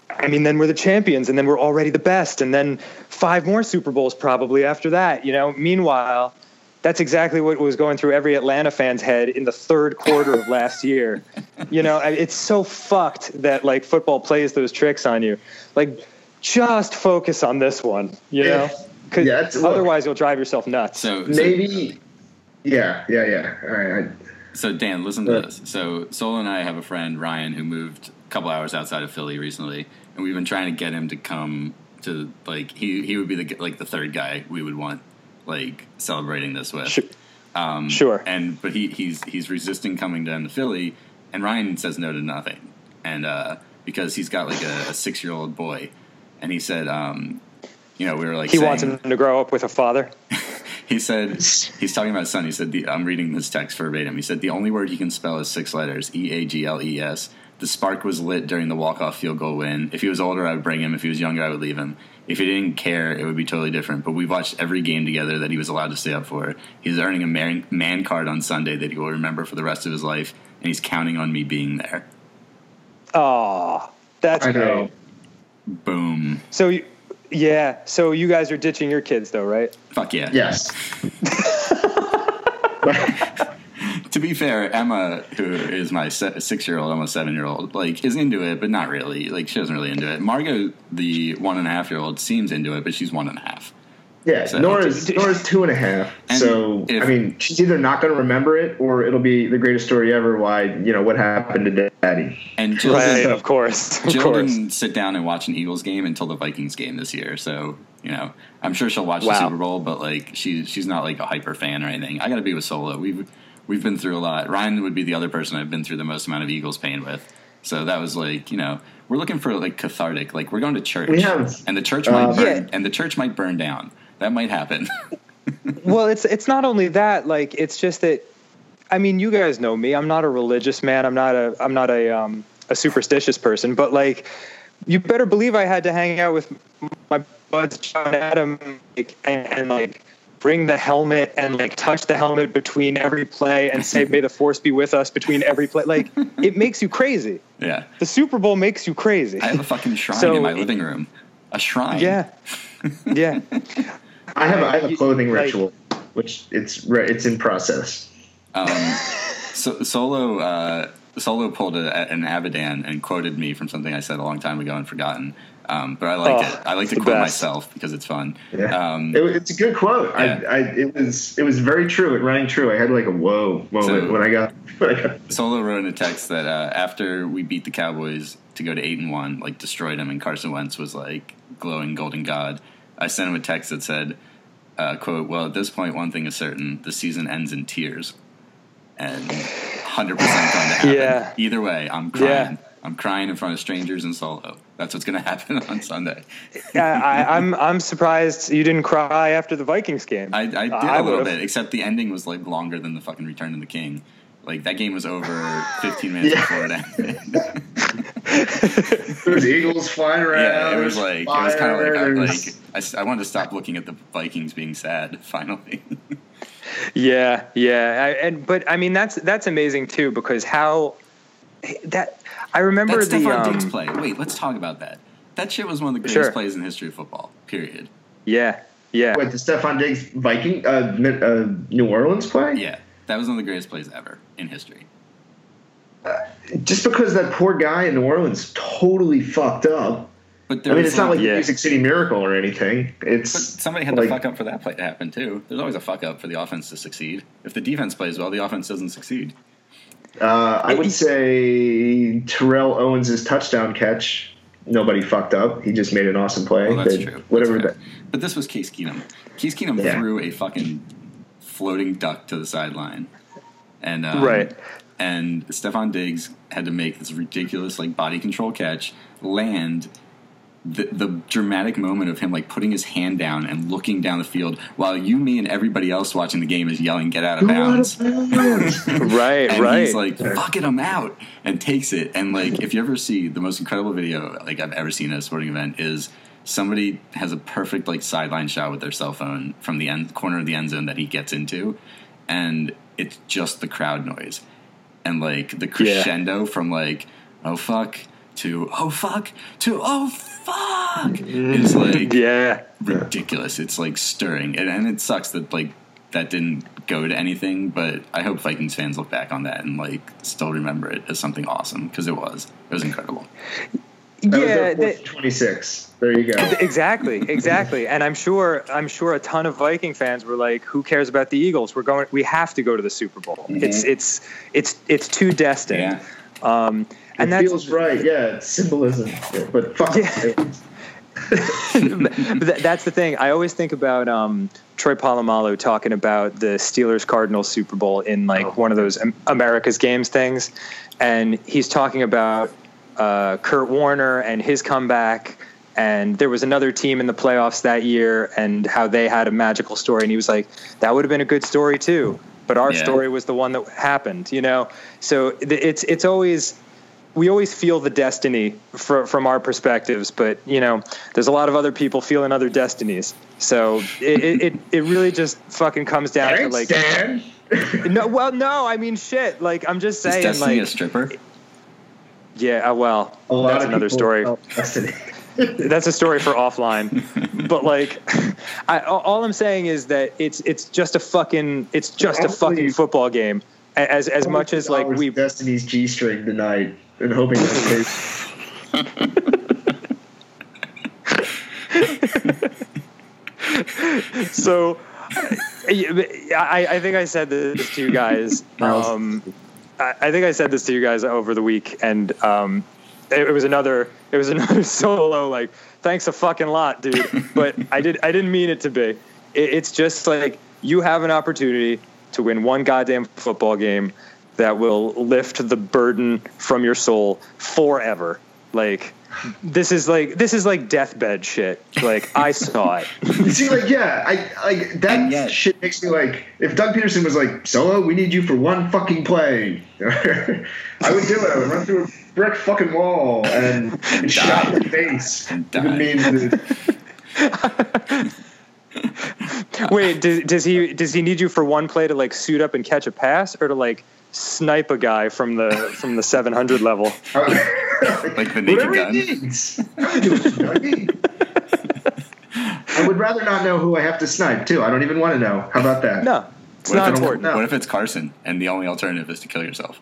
I mean, then we're the champions, and then we're already the best, and then five more Super Bowls probably after that. You know. Meanwhile, that's exactly what was going through every Atlanta fan's head in the third quarter of last year. *laughs* You know, it's so fucked that like football plays those tricks on you. Like, just focus on this one. You know, because Yeah, it's- look. otherwise you'll drive yourself nuts. So, so Maybe. Yeah, yeah, yeah. All right. I, So Dan, listen to Yeah. this. So Sol and I have a friend Ryan who moved a couple hours outside of Philly recently, and we've been trying to get him to come to like he he would be the like the third guy we would want like celebrating this with. Sure. Um, Sure. And but he he's he's resisting coming down to Philly, and Ryan says no to nothing, and uh, because he's got like a, a six year old boy, and he said, um, you know, we were like he saying, wants him to grow up with a father. *laughs* he said he's talking about his son. He said the, I'm reading this text verbatim. He said the only word he can spell is six letters: E A G L E S. The spark was lit during the walk off field goal win. If he was older, I would bring him. If he was younger, I would leave him. If he didn't care, it would be totally different. But we've watched every game together that he was allowed to stay up for. He's earning a man, man card on Sunday that he will remember for the rest of his life, and he's counting on me being there. Oh, that's I know. great. Boom. So, you- yeah. So you guys are ditching your kids, though, right? Fuck yeah. Yes. *laughs* *laughs* to be fair, Emma, who is my se- six-year-old, almost seven-year-old, like is into it, but not really. Like she doesn't really into it. Margot, the one and a half-year-old, seems into it, but she's one and a half. Yeah, So- Nora's Nora's two and a half. And so if- I mean, she's either not going to remember it, or it'll be the greatest story ever. Why you know what happened to Daddy? And Jill, Right. didn't, Of course. Of Jill course. didn't sit down and watch an Eagles game until the Vikings game this year. So you know, I'm sure she'll watch the Super Bowl, but like she she's not like a hyper fan or anything. I got to be with Solo. We've we've been through a lot. Ryan would be the other person I've been through the most amount of Eagles pain with. So that was like you know we're looking for like cathartic. Like we're going to church, We have- and the church might uh, burn, Yeah. and the church might burn down. That might happen. *laughs* well, it's it's not only that. Like, it's just that. I mean, you guys know me. I'm not a religious man. I'm not a. I'm not a um a superstitious person. But like, you better believe I had to hang out with my buds John Adam like, and, and like bring the helmet and like touch the helmet between every play and say may the force be with us between every play like *laughs* it makes you crazy yeah, the super bowl makes you crazy I have a fucking shrine So- in my living room. A shrine. yeah *laughs* yeah I have a, I have a clothing like- ritual, which it's it's in process. Um, so, Solo uh, Solo pulled a, an avidan and quoted me from something I said a long time ago and forgotten. Um, but I like Oh, it. I like to quote best. myself because it's fun. Yeah, Um, it, it's a good quote. yeah. I, I it was it was very true. It rang true. I had like a whoa moment So- when I got when I got Solo wrote in a text that uh, after we beat the Cowboys to go to eight and one, like destroyed them, and Carson Wentz was like glowing golden god. I sent him a text that said, uh, "quote Well, at this point, one thing is certain: the season ends in tears, and hundred percent going to happen. *laughs* Yeah. Either way, I'm Yeah. Crying. I'm crying in front of strangers in Solo. That's what's going *laughs* to happen on Sunday. I, I, I'm I'm surprised you didn't cry after the Vikings game. I, I did I a little would've. bit, except the ending was like longer than the fucking Return of the King. Like that game was over 15 minutes *laughs* Yeah. before it ended. *laughs* there was eagles flying around. yeah, it was there's like it was kind of fire, like I, there's- like I, s- I wanted to stop looking at the Vikings being sad. Finally, Yeah, yeah, I, and but I mean that's that's amazing too because how that I remember that the Stefon um, Diggs play. Wait, let's talk about that. That shit was one of the greatest Sure. plays in the history of football. Period. yeah yeah What the Stefon Diggs Viking uh, uh, New Orleans play? Yeah, that was one of the greatest plays ever in history. Just because that poor guy in New Orleans totally fucked up. But there I mean, was it's not like Yeah. the Music City Miracle or anything. But It's somebody had like, to fuck up for that play to happen too. There's always a fuck up for the offense to succeed. If the defense plays well, the offense doesn't succeed. Uh, I would say Terrell Owens' touchdown catch. Nobody fucked up. He just made an awesome play. Well, that's But true. Whatever. That's that. But this was Case Keenum. Case Keenum Yeah. threw a fucking floating duck to the sideline, and um, Right. And Stefon Diggs had to make this ridiculous like body control catch, land. The, the dramatic moment of him like putting his hand down and looking down the field while you, me, and everybody else watching the game is yelling, "Get out of bounds!" *laughs* *laughs* right and right. he's like fucking him out and takes it. And like if you ever see the most incredible video like i've ever seen at a sporting event is somebody has a perfect like sideline shot with their cell phone from the end corner of the end zone that he gets into and it's just the crowd noise. And like the crescendo from like oh fuck to oh fuck to oh fuck is like *laughs* Yeah. ridiculous. It's like stirring, and, and it sucks that like that didn't go to anything. But I hope Vikings fans look back on that and like still remember it as something awesome because it was. It was incredible. That was yeah. their they- 26. There you go. exactly exactly and i'm sure i'm sure a ton of viking fans were like who cares about the eagles we're going we have to go to the super bowl it's it's it's it's too destined um and it feels right. Yeah, it's symbolism. But fuck. Yeah. But *laughs* th- that's the thing. I always think about um, Troy Polamalu talking about the Steelers Cardinals Super Bowl in like Oh. one of those America's Games things, and he's talking about uh, Kurt Warner and his comeback. And there was another team in the playoffs that year, and how they had a magical story. And he was like, "That would have been a good story too." But our Yeah. story was the one that happened, you know. So th- it's it's always we always feel the destiny fr- from our perspectives, but you know, there's a lot of other people feeling other destinies. So it, it, it, it really just fucking comes down to Thanks, like, Dan. *laughs* no, well, no, I mean, shit. Like, I'm just Is saying, Destiny like, a stripper? yeah, uh, well, A lot that's of another story. Destiny. *laughs* *laughs* That's a story for offline. but like, I, all all I'm saying is that it's it's just a fucking it's just a fucking football game. As as much as like we Destiny's G string tonight and hoping that case. *laughs* so I, I think I said this to you guys. Um, I, I think I said this to you guys over the week, and um, it, it was another it was *laughs* another solo like thanks a fucking lot, dude. But I did I didn't mean it to be. It, it's just like you have an opportunity to win one goddamn football game that will lift the burden from your soul forever. Like this is like this is like deathbed shit. Like I *laughs* saw it. You see, like, yeah, I like that yet- shit makes me like. If Doug Pederson was like, "Solo, we need you for one fucking play," *laughs* I would do it. I would run through a brick fucking wall and *laughs* get shot in the face. And die. Mean *laughs* that- Wait, does, does he does he need you for one play to like suit up and catch a pass, or to like snipe a guy from the from the 700 level? *laughs* Like the naked Whatever gun? I would do it, Dougie. *laughs* I would rather not know who I have to snipe too. I don't even want to know. How about that? No, it's What not if, it's, important. No. what if it's Carson and the only alternative is to kill yourself?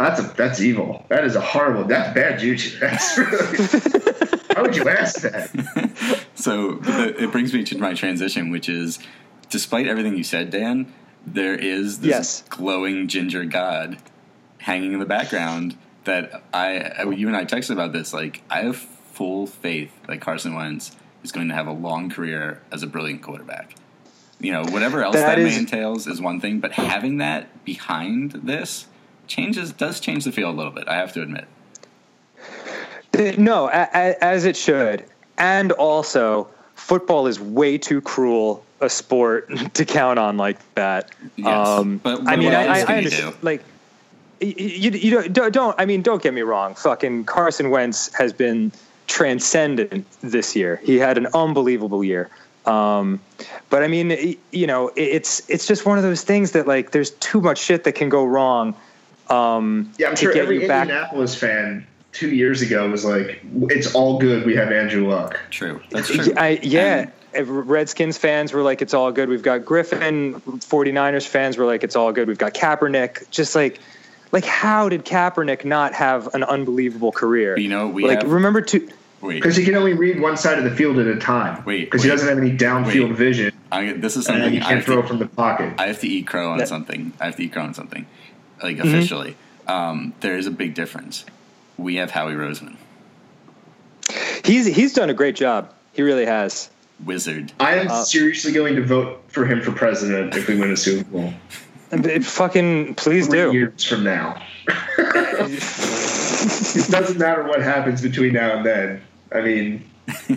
Oh, that's a, that's evil. That is a horrible. That's bad juju. *laughs* That's really. How would you ask that? *laughs* So the, it brings me to my transition, which is, despite everything you said, Dan, there is this Yes. glowing ginger god hanging in the background that I, you and I texted about this. Like, I have full faith that Carson Wentz is going to have a long career as a brilliant quarterback. You know, whatever else That that, is- may entails is one thing, but having that behind this changes does change the feel a little bit. I have to admit. Uh, No, as it should. And also, football is way too cruel a sport *laughs* to count on like that. Um, Yes, but I what- mean, I, I, understand. do? Like, you, you don't, don't, don't. I mean, don't get me wrong. Fucking Carson Wentz has been transcendent this year. He had an unbelievable year. Um, but I mean, you know, it's it's just one of those things that like there's too much shit that can go wrong. Um, Yeah, I'm sure every you back. Indianapolis fan two years ago was like, "It's all good. We have Andrew Luck." True. That's true. I, yeah. And- Redskins fans were like, it's all good. We've got Griffin. 49ers fans were like, it's all good. We've got Kaepernick. Just like, like, how did Kaepernick not have an unbelievable career? You know, we like, have- remember to, Because he can only read one side of the field at a time. Wait, because he doesn't have any downfield Wait. vision, I, this is and something he I can't have, throw to, from the pocket. I have to eat crow on That- something. I have to eat crow on something, like Mm-hmm. officially. Um, there is a big difference. We have Howie Roseman, he's, he's done a great job. He really has. wizard. I am Uh, seriously going to vote for him for president if we win a Super Bowl. Fucking, please Three do. years from now. *laughs* it doesn't matter what happens between now and then. I mean,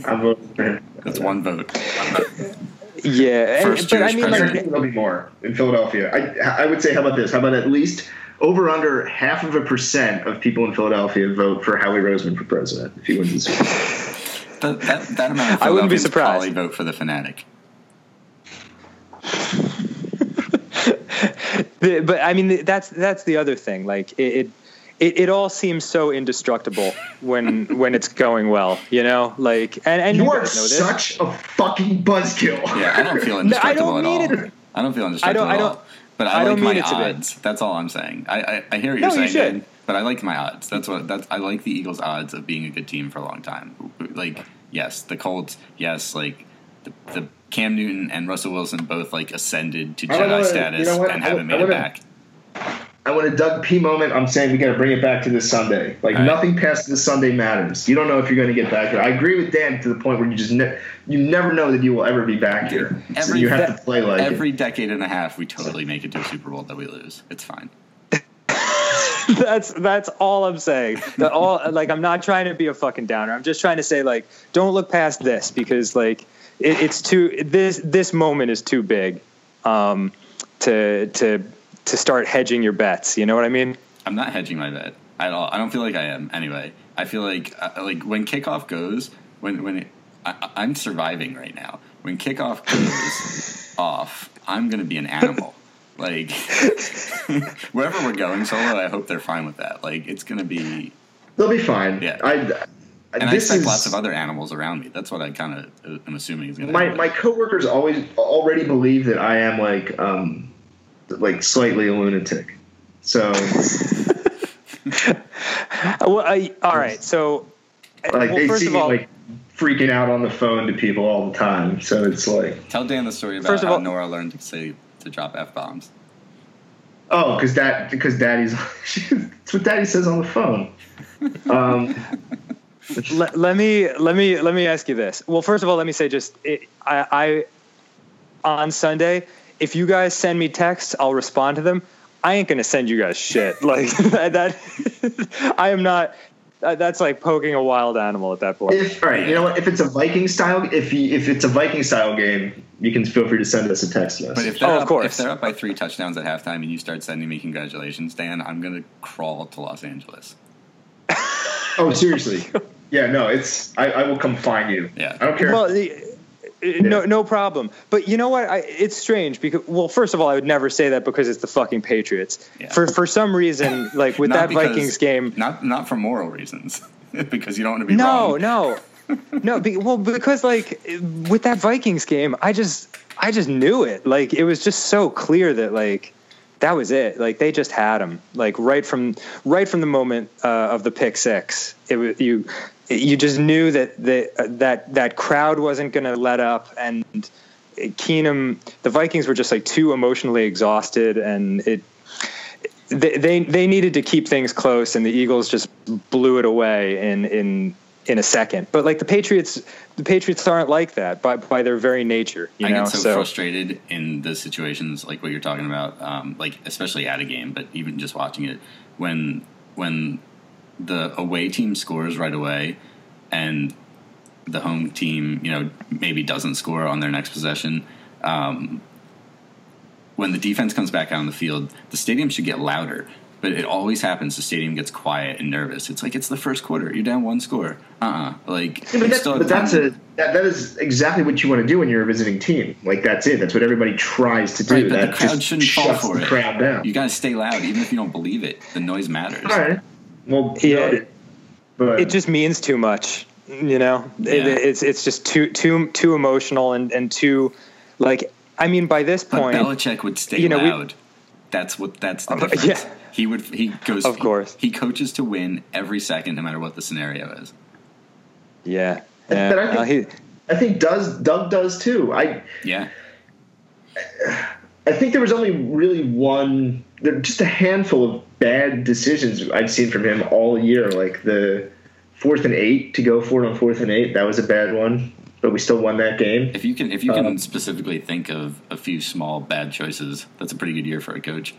I'm voting for him. That's one vote. Yeah. and- First but I Jewish mean, I like, president. think there'll be more in Philadelphia. I, I would say, how about this? How about at least over under half of a percent of people in Philadelphia vote for Howie Roseman for president if he wins the Super Bowl. That, that, that amount of I wouldn't be Philadelphians surprised. Probably vote for the fanatic. *laughs* But I mean, that's that's the other thing. Like it, it it, it all seems so indestructible when when it's going well, you know. Like, and, and You you, are guys know this. such a fucking buzzkill. Yeah, I don't feel No, *laughs* I indestructible don't at all. it- I don't feel indestructible I at don't- all. But I, I like don't my mean it to be. odds. That's all I'm saying. I, I, I hear what you're you saying, should. But I like my odds. That's what that's I like the Eagles' odds of being a good team for a long time. Like, yes, the Colts, yes, like the, the Cam Newton and Russell Wilson both like ascended to Jedi wanna- status you know and haven't made it wanna- back. I want a Doug P moment. I'm saying we got to bring it back to this Sunday. Like All right. nothing past this Sunday matters. You don't know if you're going to get back here. I agree with Dan to the point where you just ne- you never know that you will ever be back here. so you have to play like Every it. decade and a half, we totally make it to a Super Bowl that we lose. It's fine. *laughs* that's that's all I'm saying. That all like I'm not trying to be a fucking downer. I'm just trying to say like don't look past this because like it, it's too this this moment is too big um, to to to start hedging your bets. You know what I mean? I'm not hedging my bet at all. I don't feel like I am. Anyway, I feel like uh, like when kickoff goes, when when it, I, I'm surviving right now. When kickoff goes *laughs* off, I'm gonna be an animal. Like *laughs* wherever we're going solo, I hope they're fine with that. Like it's gonna be, They'll be fine. Yeah. I, and I this expect is, lots of other animals around me. That's what I kind of am assuming is gonna. my happen. my coworkers always already believe that I am like um like slightly a lunatic. So *laughs* Well, I, all right. So like well, they first see of all, like freaking out on the phone to people all the time. So it's like Tell Dan the story about First of how all- Nora learned to say to drop f bombs. oh, because that because daddy's *laughs* that's what daddy says on the phone. Um, *laughs* let, let me let me let me ask you this. Well, first of all, let me say just it, I, I on Sunday, if you guys send me texts, I'll respond to them. I ain't gonna send you guys shit *laughs* like that. that *laughs* I am not. that- That's like poking a wild animal at that point. If all right, you know what? If it's a Viking style, if you, if it's a Viking style game, you can feel free to send us a text message. But if they're, Oh, of course. if they're up by three touchdowns at halftime and you start sending me congratulations, Dan, I'm gonna crawl to Los Angeles. oh, seriously? Yeah, no, it's I, I will come find you. Yeah. I don't care. Well, the, no, no problem. But you know what? I, it's strange because, well, first of all, I would never say that because it's the fucking Patriots. Yeah. For for some reason, like with that because- Vikings game, Not not for moral reasons, *laughs* because you don't want to be No, wrong. no, *laughs* no. Be, well, because like with that Vikings game, I just, I just knew it. Like it was just so clear that like that was it. Like they just had him. Like right from right from the moment uh, of the pick six, it was you. You just knew that the, uh, that that crowd wasn't going to let up, and Keenum, the Vikings were just like too emotionally exhausted, and it they, they they needed to keep things close, and the Eagles just blew it away in in in a second. But like the Patriots, the Patriots aren't like that by by their very nature. You I know, get so, frustrated in the situations like what you're talking about, um, like especially at a game, but even just watching it when when the away team scores right away and the home team, you know, maybe doesn't score on their next possession. Um, when the defense comes back out on the field, the stadium should get louder. But it always happens. The stadium gets quiet and nervous. It's like it's the first quarter. You're down one score. Uh uh Like Yeah, but, that's, but that's a that, that is exactly what you want to do when you're a visiting team. Like that's it. That's what everybody tries to do. Right, but that the crowd shouldn't fall for the it. crowd down. You gotta stay loud, even if you don't believe it. The noise matters. All right. Well, Yeah. noted. but it just means too much. You know, it, it's it's just too too too emotional and and too like. I mean, by this But point, Belichick would stay you know, we- loud. that's what. That's the Uh, difference. yeah. *laughs* He would. He goes. Of course. He, he coaches to win every second, no matter what the scenario is. yeah, But yeah. I well, he, think- I think does Doug does too. I Yeah. I think there was only really one, there, just a handful of bad decisions I'd seen from him all year. Like the fourth and eight to go for it on fourth and eight, that was a bad one, but we still won that game. If you can, if you can Um, specifically think of a few small bad choices, that's a pretty good year for a coach.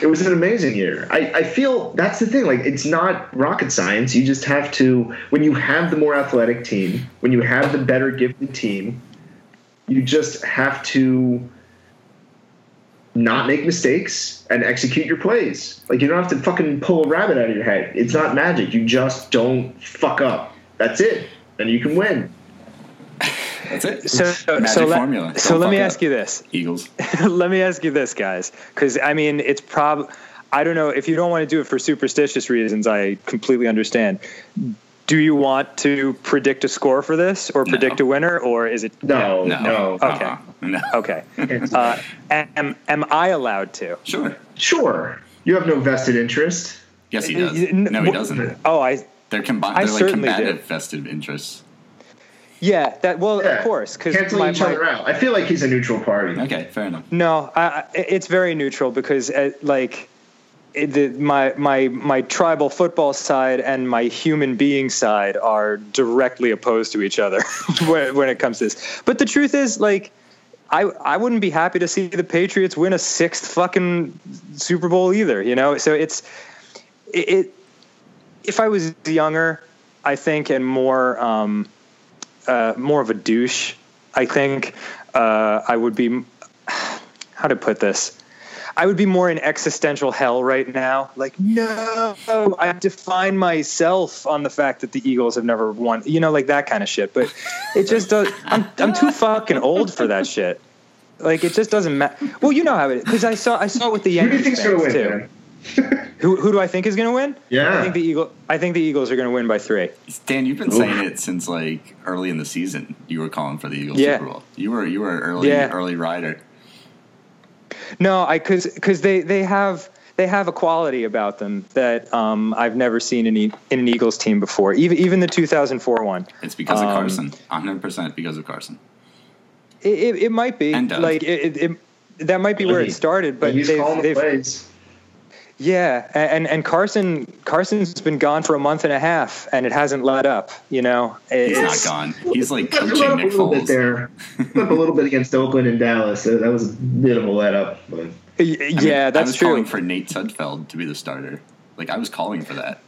It was an amazing year. I, I feel that's the thing. Like it's not rocket science. You just have to when you have the more athletic team, when you have the better gifted team, you just have to not make mistakes and execute your plays. Like you don't have to fucking pull a rabbit out of your head. It's not magic. You just don't fuck up. That's it. And you can win. That's it. so Magic so let, formula. so Don't let me fuck ask up. you this. Eagles. *laughs* let me ask you this, guys, because I mean, it's prob. I don't know if you don't want to do it for superstitious reasons. I completely understand. Do you want to predict a score for this, or predict No. a winner, or is it No, No. no. Okay. Uh-uh. No. Okay. Uh, am am I allowed to? Sure. Sure. You have no vested interest. Yes, he does. No, he doesn't. Oh, I They're combined. I They're like certainly combative did. vested interests. yeah. That well, Yeah. of course, because Cancel each other out. I feel like he's a neutral party. Okay, fair enough. No, I, I, it's very neutral because uh, like my my my tribal football side and my human being side are directly opposed to each other *laughs* when, when it comes to this. But the truth is, like, I I wouldn't be happy to see the Patriots win a sixth fucking Super Bowl either. You know, so it's it. it if I was younger, I think, and more um, uh, more of a douche, I think uh, I would be. *sighs* How to put this? I would be more in existential hell right now. Like, no, I define myself on the fact that the Eagles have never won. You know, like that kind of shit. But it just does. I'm I'm too fucking old for that shit. Like, it just doesn't matter. Well, you know how it is because I saw I saw it with the Who do you Yankees think's gonna win, too. Who who do I think is going to win? Yeah. I think the Eagle. I think the Eagles are going to win by three. Dan, you've been Oof. saying it since like early in the season. You were calling for the Eagles Yeah. Super Bowl. You were you were an early Yeah. early rider. No, I because because they they have they have a quality about them that um, I've never seen in, e- in an Eagles team before. Even even the 2004 one. It's because of Um, Carson. 100 percent because of Carson. It, it, it might be And Doug. like it, it, it that might be where it started, but he's they've, calling the they've plays. Yeah, and and Carson Carson's been gone for a month and a half, and it hasn't let up. You know, It- He's not gone. He's like Let coaching up a Nick little bit Foles. there. Up a little bit against Oakland and Dallas. That that was a bit of a let up. But Y- I mean, yeah, I that's was true. calling for Nate Sudfeld to be the starter. Like I was calling for that.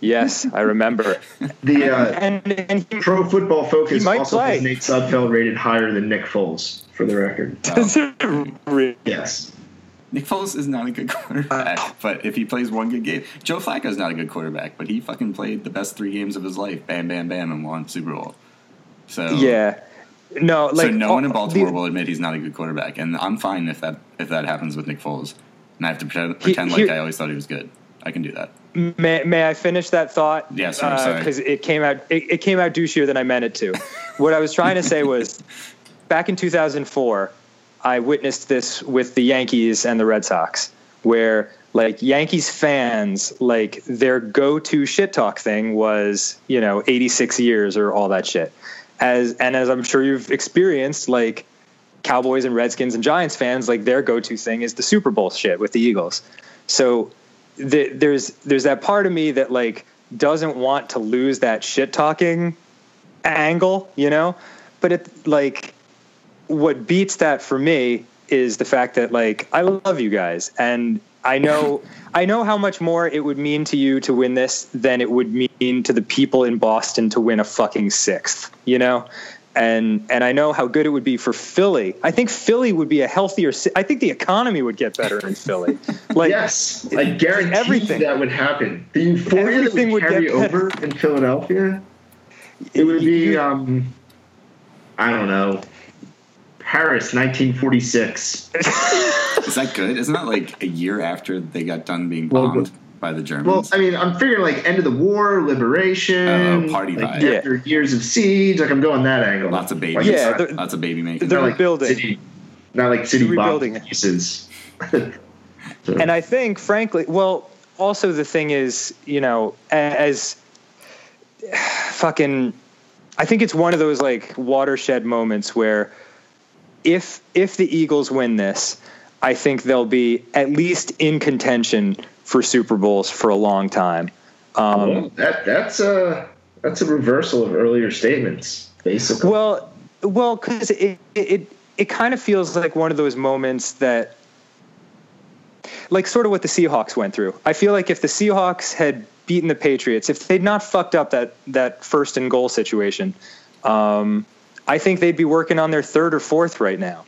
yes, I remember. the uh, and and he Pro Football Focus might also play. has Nate Sudfeld rated higher than Nick Foles, for the record. Wow. *laughs* Yes. Nick Foles is not a good quarterback, Uh, but if he plays one good game, Joe Flacco's not a good quarterback, but he fucking played the best three games of his life, bam, bam, bam, and won Super Bowl. So yeah, no, like so no one in oh, Baltimore the- will admit he's not a good quarterback, and I'm fine if that if that happens with Nick Foles, and I have to pretend, He- like I always thought he was good. I can do that. May, may I finish that thought? Yes, yeah, sorry. sorry. Because it came out it, it came out douchier than I meant it to. *laughs* what I was trying to say was, back in 2004, I witnessed this with the Yankees and the Red Sox, where like Yankees fans, like their go-to shit talk thing was, you know, 86 years or all that shit. As and as I'm sure you've experienced, like Cowboys and Redskins and Giants fans, like their go-to thing is the Super Bowl shit with the Eagles. So the, there's there's that part of me that like doesn't want to lose that shit talking angle, you know. But it like what beats that for me is the fact that like I love you guys and I know I know how much more it would mean to you to win this than it would mean to the people in Boston to win a fucking sixth, you know? And and I know how good it would be for Philly. I think Philly would be a healthier I think the economy would get better in Philly. *laughs* Like yes, I guarantee everything. that would happen. The euphoria Everything that would would carry get over in Philadelphia, it would be, um, I don't know, Paris, 1946. Is that good? Isn't that like a year after they got done being Well, bombed by the Germans? Well, I mean, I'm figuring like end of the war, liberation, Oh, oh party like vibe. after years of siege. Like I'm going that angle. lots of babies. Yeah, it's lots of baby making. they're not like building. City, not like city rebuilding. pieces. *laughs* and I think, frankly, well, also the thing is, you know, as *sighs* fucking, I think it's one of those like watershed moments where if if the Eagles win this, I think they'll be at least in contention for Super Bowls for a long time. Um, Well, that that's a that's a reversal of earlier statements, basically. Well, well, because it it it kind of feels like one of those moments that, like, sort of what the Seahawks went through. I feel like if the Seahawks had beaten the Patriots, if they'd not fucked up that that first and goal situation, um, I think they'd be working on their third or fourth right now.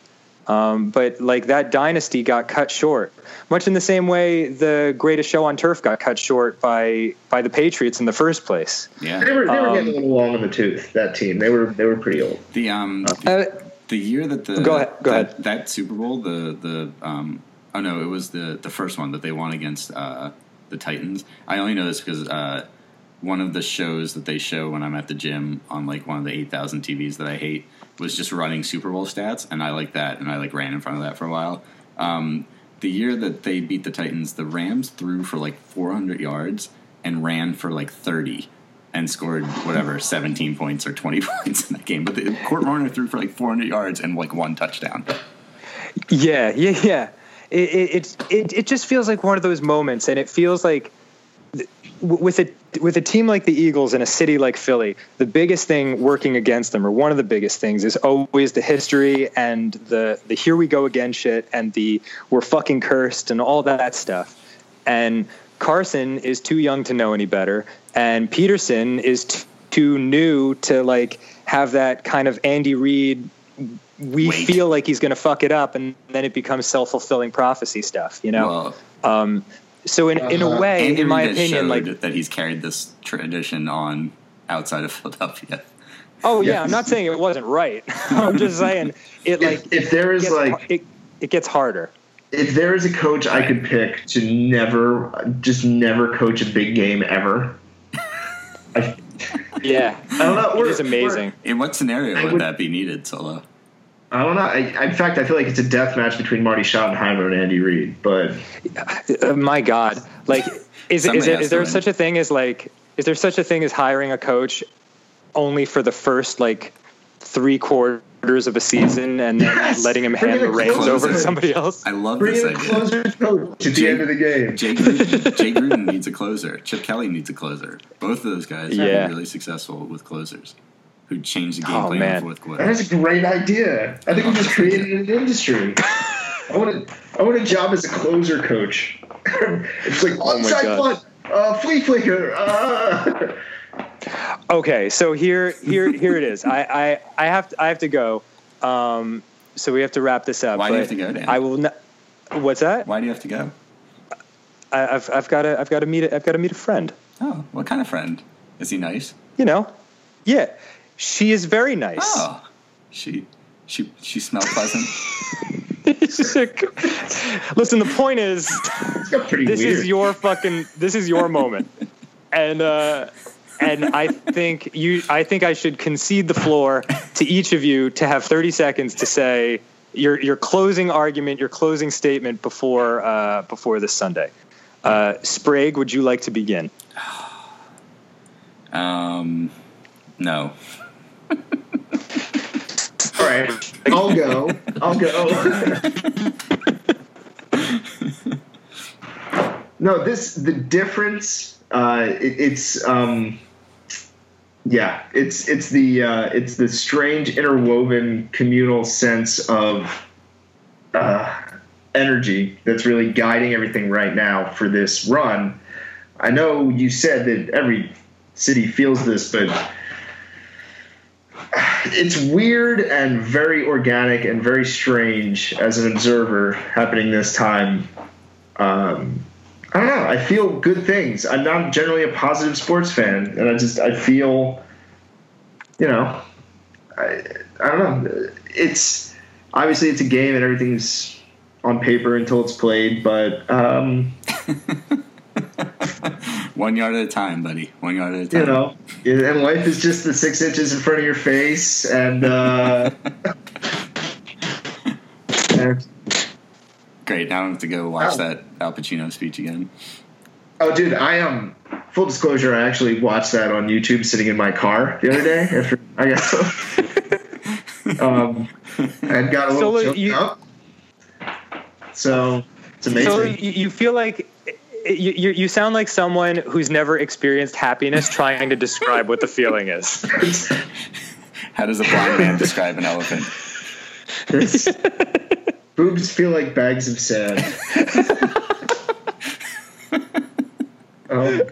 Um, but like that dynasty got cut short, much in the same way the greatest show on turf got cut short by by the Patriots in the first place. yeah. they were they were um, getting a little long in the tooth. That team, they were they were pretty old. The um Uh, the year that the Go ahead, go that, ahead. that Super Bowl the the um Oh no, it was the the first one that they won against uh, the Titans. I only know this because uh, one of the shows that they show when I'm at the gym on like one of the eight thousand TVs that I hate was just running Super Bowl stats, and I like that, and I like ran in front of that for a while. Um, the year that they beat the Titans, the Rams threw for like 400 yards and ran for like 30 and scored whatever 17 points or 20 *laughs* points in that game. But the Kurt Warner threw for like 400 yards and like one touchdown. Yeah, yeah, yeah. It, it it it just feels like one of those moments, and it feels like with a with a team like the Eagles in a city like Philly, the biggest thing working against them, or one of the biggest things, is always the history and the the here we go again shit, and the we're fucking cursed and all that stuff. And Carson is too young to know any better, and Pederson is t- too new to like have that kind of Andy Reid. We Wait. feel like he's going to fuck it up, and then it becomes self fulfilling prophecy stuff, you know. Well, Um, so in in a Uh-huh. way, Andy in my has opinion, like that he's carried this tradition on outside of *laughs* Philadelphia. oh yeah, Yeah. I'm not saying it wasn't right. *laughs* I'm just *laughs* saying it like if, if there is gets, like it, it gets harder. if there is a coach I could pick to never just never coach a big game ever, I, Yeah, I don't know. it We're- is amazing. In what scenario would, would- that be needed, Solo? I don't know. I, in fact, I feel like it's a death match between Marty Schottenheimer and Andy Reid. But Uh, my God, like *laughs* is is, it, has is to there such a thing as like is there such a thing as hiring a coach only for the first like three quarters of a season and then Yes! letting him hand the reins over to somebody else? I love bring this idea. closer coach at the Jake- end of the game. Jay Gruden, Jay Gruden needs a closer. Chip Kelly needs a closer. Both of those guys have Yeah. been really successful with closers who changed the game Oh, plan man. in the fourth quarter. That is a great idea. I think we just created an industry. I want a, I want a job as a closer coach. *laughs* it's like Oh my onside God. punt, uh, flea flicker. Uh. Okay, so here here here it is. I I, I have to, I have to go. Um, so we have to wrap this up. Why do you have to go, Dan? I will not. What's that? Why do you have to go? I, I've I've got to I've got to meet a, I've got to meet a friend. Oh, what kind of friend? Is he nice? You know, yeah, she is very nice. Oh, she she she smells pleasant. *laughs* Listen, the point is, *laughs* It's got pretty this weird. is your fucking, this is your moment, and uh, and I think you, I think I should concede the floor to each of you to have thirty seconds to say your your closing argument, your closing statement before uh, before this Sunday. Uh, Sprague, would you like to begin? *sighs* Um, no. All right, I'll go. I'll go. no, this the difference. Uh, it, it's um, yeah, it's it's the uh, it's the strange interwoven communal sense of uh, energy that's really guiding everything right now for this run. I know you said that every city feels this, but it's weird and very organic and very strange as an observer happening this time. Um, I don't know. I feel good things. I'm not generally a positive sports fan, and I just I feel, you know, I I don't know. It's obviously it's a game and everything's on paper until it's played, but um, *laughs* One yard at a time, buddy. One yard at a time. you know, and life is just the six inches in front of your face, and. Uh, *laughs* and Great. Now I have to go watch Oh. that Al Pacino speech again. Oh, dude, I um. Full disclosure, I actually watched that on YouTube sitting in my car the other day after I got. *laughs* um, and got a little So, choked you- up. So it's amazing. So you, you feel like you, you you sound like someone who's never experienced happiness trying to describe what the feeling is. *laughs* How does a blind man describe an elephant? It's- *laughs* boobs feel like bags of sand. um,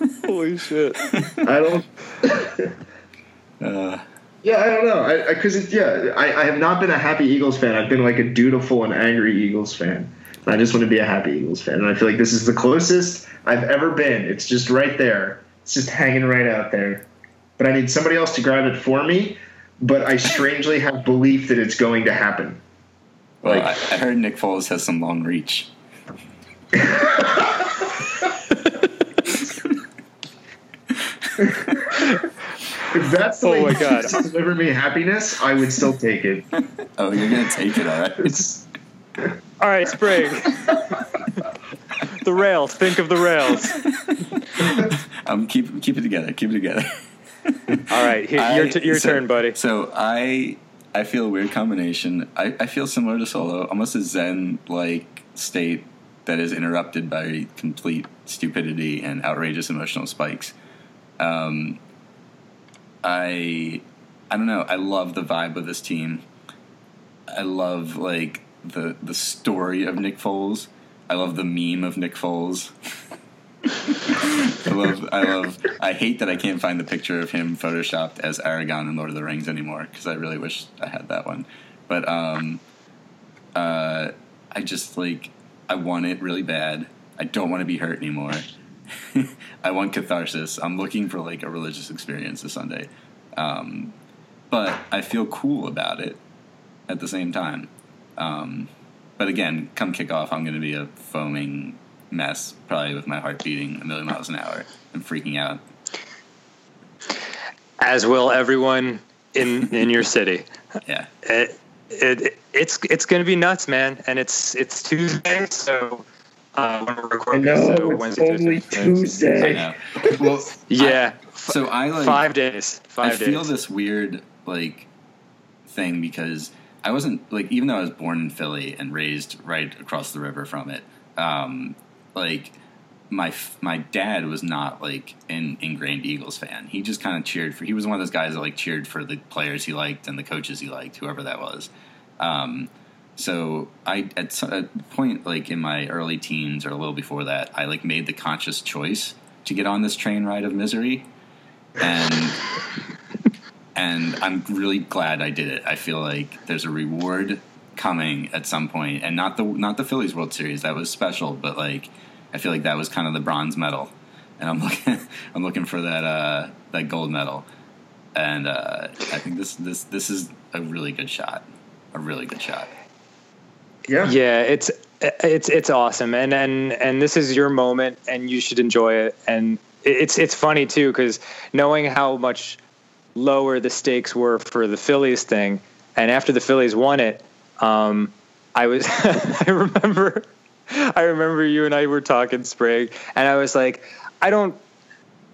*laughs* Holy shit! I don't. Uh, Yeah, I don't know. Because it yeah, I, I have not been a happy Eagles fan. I've been like a dutiful and angry Eagles fan. And I just want to be a happy Eagles fan. And I feel like this is the closest I've ever been. It's just right there. It's just hanging right out there. But I need somebody else to grab it for me. But I strangely have belief that it's going to happen. Well, Like- I, I heard Nick Foles has some long reach. *laughs* If that's the Oh way my you God. to *laughs* deliver me happiness, I would still take it. Oh, you're gonna take it, all right? It's, All right, Spring. *laughs* the rails. Think of the rails. *laughs* Um, keep keep it together. Keep it together. *laughs* All right, here, your, I- t- your so- turn, buddy. So I I feel a weird combination. I, I feel similar to Solo, almost a Zen like state that is interrupted by complete stupidity and outrageous emotional spikes. Um, I I don't know. I love the vibe of this team. I love like the the story of Nick Foles. I love the meme of Nick Foles. I love, I love, I hate that I can't find the picture of him photoshopped as Aragorn in Lord of the Rings anymore because I really wish I had that one. But um, uh, I just like, I want it really bad. I don't want to be hurt anymore. *laughs* I want catharsis. I'm looking for like a religious experience this Sunday, um, but I feel cool about it at the same time. Um, but again, come kickoff, I'm going to be a foaming mess, probably with my heart beating a million miles an hour and freaking out. As will everyone in in your city. *laughs* Yeah, It, it it's it's going to be nuts, man. And it's it's Tuesday, so uh, when we're recording, so Wednesday, Thursday. I know. Well, *laughs* Yeah, so I like five days. Five I feel this weird like thing because I wasn't like even though I was born in Philly and raised right across the river from it, um, like my my dad was not like an ingrained Eagles fan. He just kind of cheered for. He was one of those guys that like cheered for the players he liked and the coaches he liked, whoever that was. Um, so I at at a point like in my early teens or a little before that, I like made the conscious choice to get on this train ride of misery, and and I'm really glad I did it. I feel like there's a reward coming at some point, and not the not the Phillies World Series. That was special, but like I feel like that was kind of the bronze medal, and I'm *laughs* looking I'm looking for that uh, that gold medal, and uh, I think this this this is a really good shot, a really good shot. yeah. yeah it's it's it's awesome. And and and this is your moment and you should enjoy it. And it's it's funny too because knowing how much lower the stakes were for the phillies thing and after the phillies won it um i was *laughs* i remember i remember you and i were talking sprague and i was like i don't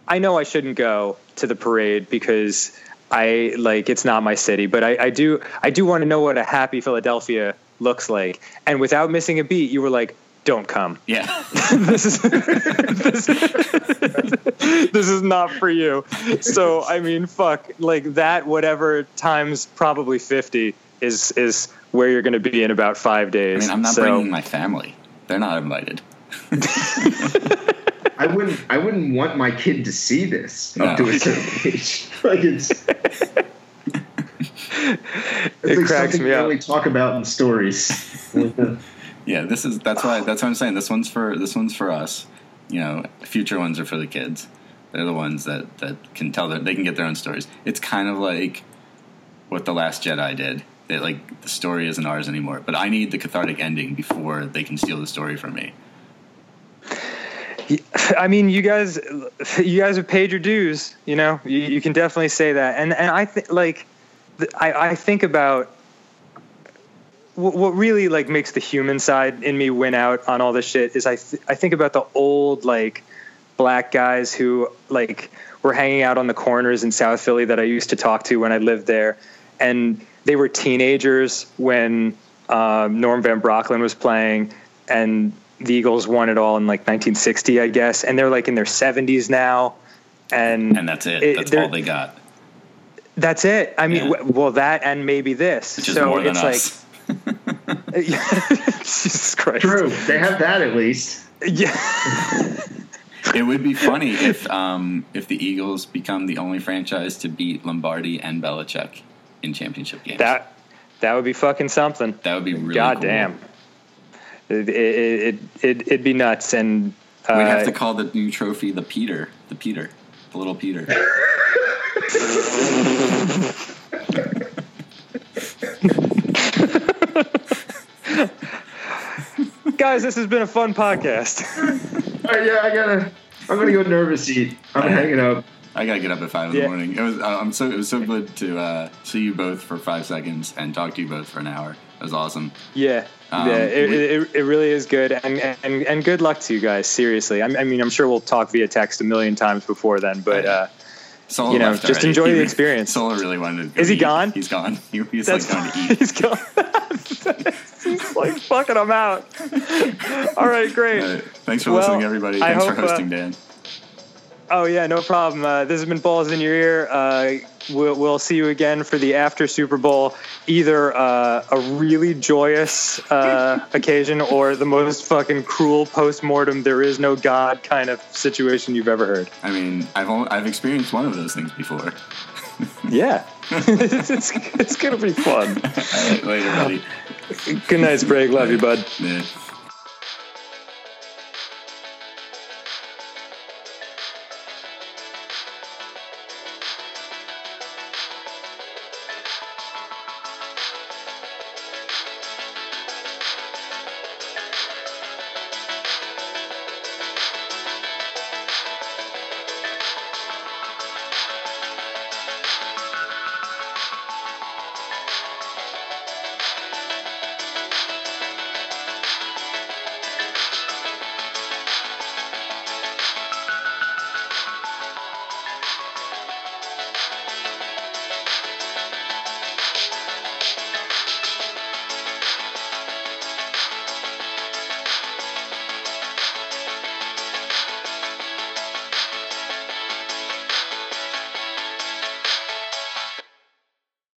i know i shouldn't go to the parade because I like it's not my city, but I, I do I do want to know what a happy Philadelphia looks like. And without missing a beat, you were like, "Don't come. Yeah, *laughs* *laughs* this is this, this is not for you." So I mean, fuck, like that. Whatever times probably fifty is is where you're going to be in about five days. I mean I'm not so, bringing my family; they're not invited. *laughs* I wouldn't. I wouldn't want my kid to see this No. up to a certain age. like it's. It's It like cracks something me up. only talk about in stories. Yeah, this is that's why oh. that's what I'm saying. This one's for this one's for us. You know, future ones are for the kids. They're the ones that that can tell their they can get their own stories. It's kind of like what the Last Jedi did. That like the story isn't ours anymore. But I need the cathartic ending before they can steal the story from me. I mean, you guys, you guys have paid your dues. You know, you, you can definitely say that. And and I think like, I I think about what, what really like makes the human side in me win out on all this shit is I th- I think about the old like black guys who like were hanging out on the corners in South Philly that I used to talk to when I lived there, and they were teenagers when um, Norm Van Brocklin was playing, and the Eagles won it all in like 1960, I guess, and they're like in their 70s now, and And that's it. It- that's all they got. that's it. I mean, Yeah. w- well, that and maybe this. Which is so more than it's us. like, *laughs* Jesus Christ. True. They have that at least. Yeah. it would be funny if um, if the Eagles become the only franchise to beat Lombardi and Belichick in championship games. that that would be fucking something. that would be really God cool. damn. It, it, it, it, it'd be nuts. And uh, We'd have to call the new trophy the Peter, the Peter, the little Peter. *laughs* *laughs* Guys, this has been a fun podcast. *laughs* All right, yeah, I gotta. I'm gonna go nervous seat. I'm hanging up. I gotta get up at five in Yeah. the morning. It was. Uh, I'm so. It was so good to uh, see you both for five seconds and talk to you both for an hour. It was awesome. Yeah, Um, yeah, it, we- it, it really is good, and, and and good luck to you guys. Seriously, I mean, I mean, I'm sure we'll talk via text a million times before then, but uh, Solo You know, just already. enjoy He the experience. Solo really wanted to. Go Is he eat. gone? He's gone. *laughs* He, he's that's like going to eat. he's going. he's like fucking. I'm out. *laughs* All right, great. Uh, thanks for Well, listening, everybody. Thanks for hope, uh, hosting, Dan. Oh yeah, no problem. Uh, this has been balls in your ear. Uh, we'll, we'll see you again for the after Super Bowl, either uh, a really joyous uh, occasion or the most fucking cruel post mortem. There is no God kind of situation you've ever heard. I mean, I've only, I've experienced one of those things before. *laughs* Yeah, it's, *laughs* it's it's gonna be fun. All right, *laughs* later, buddy. Good night, Sprague. Love you, bud. Yeah.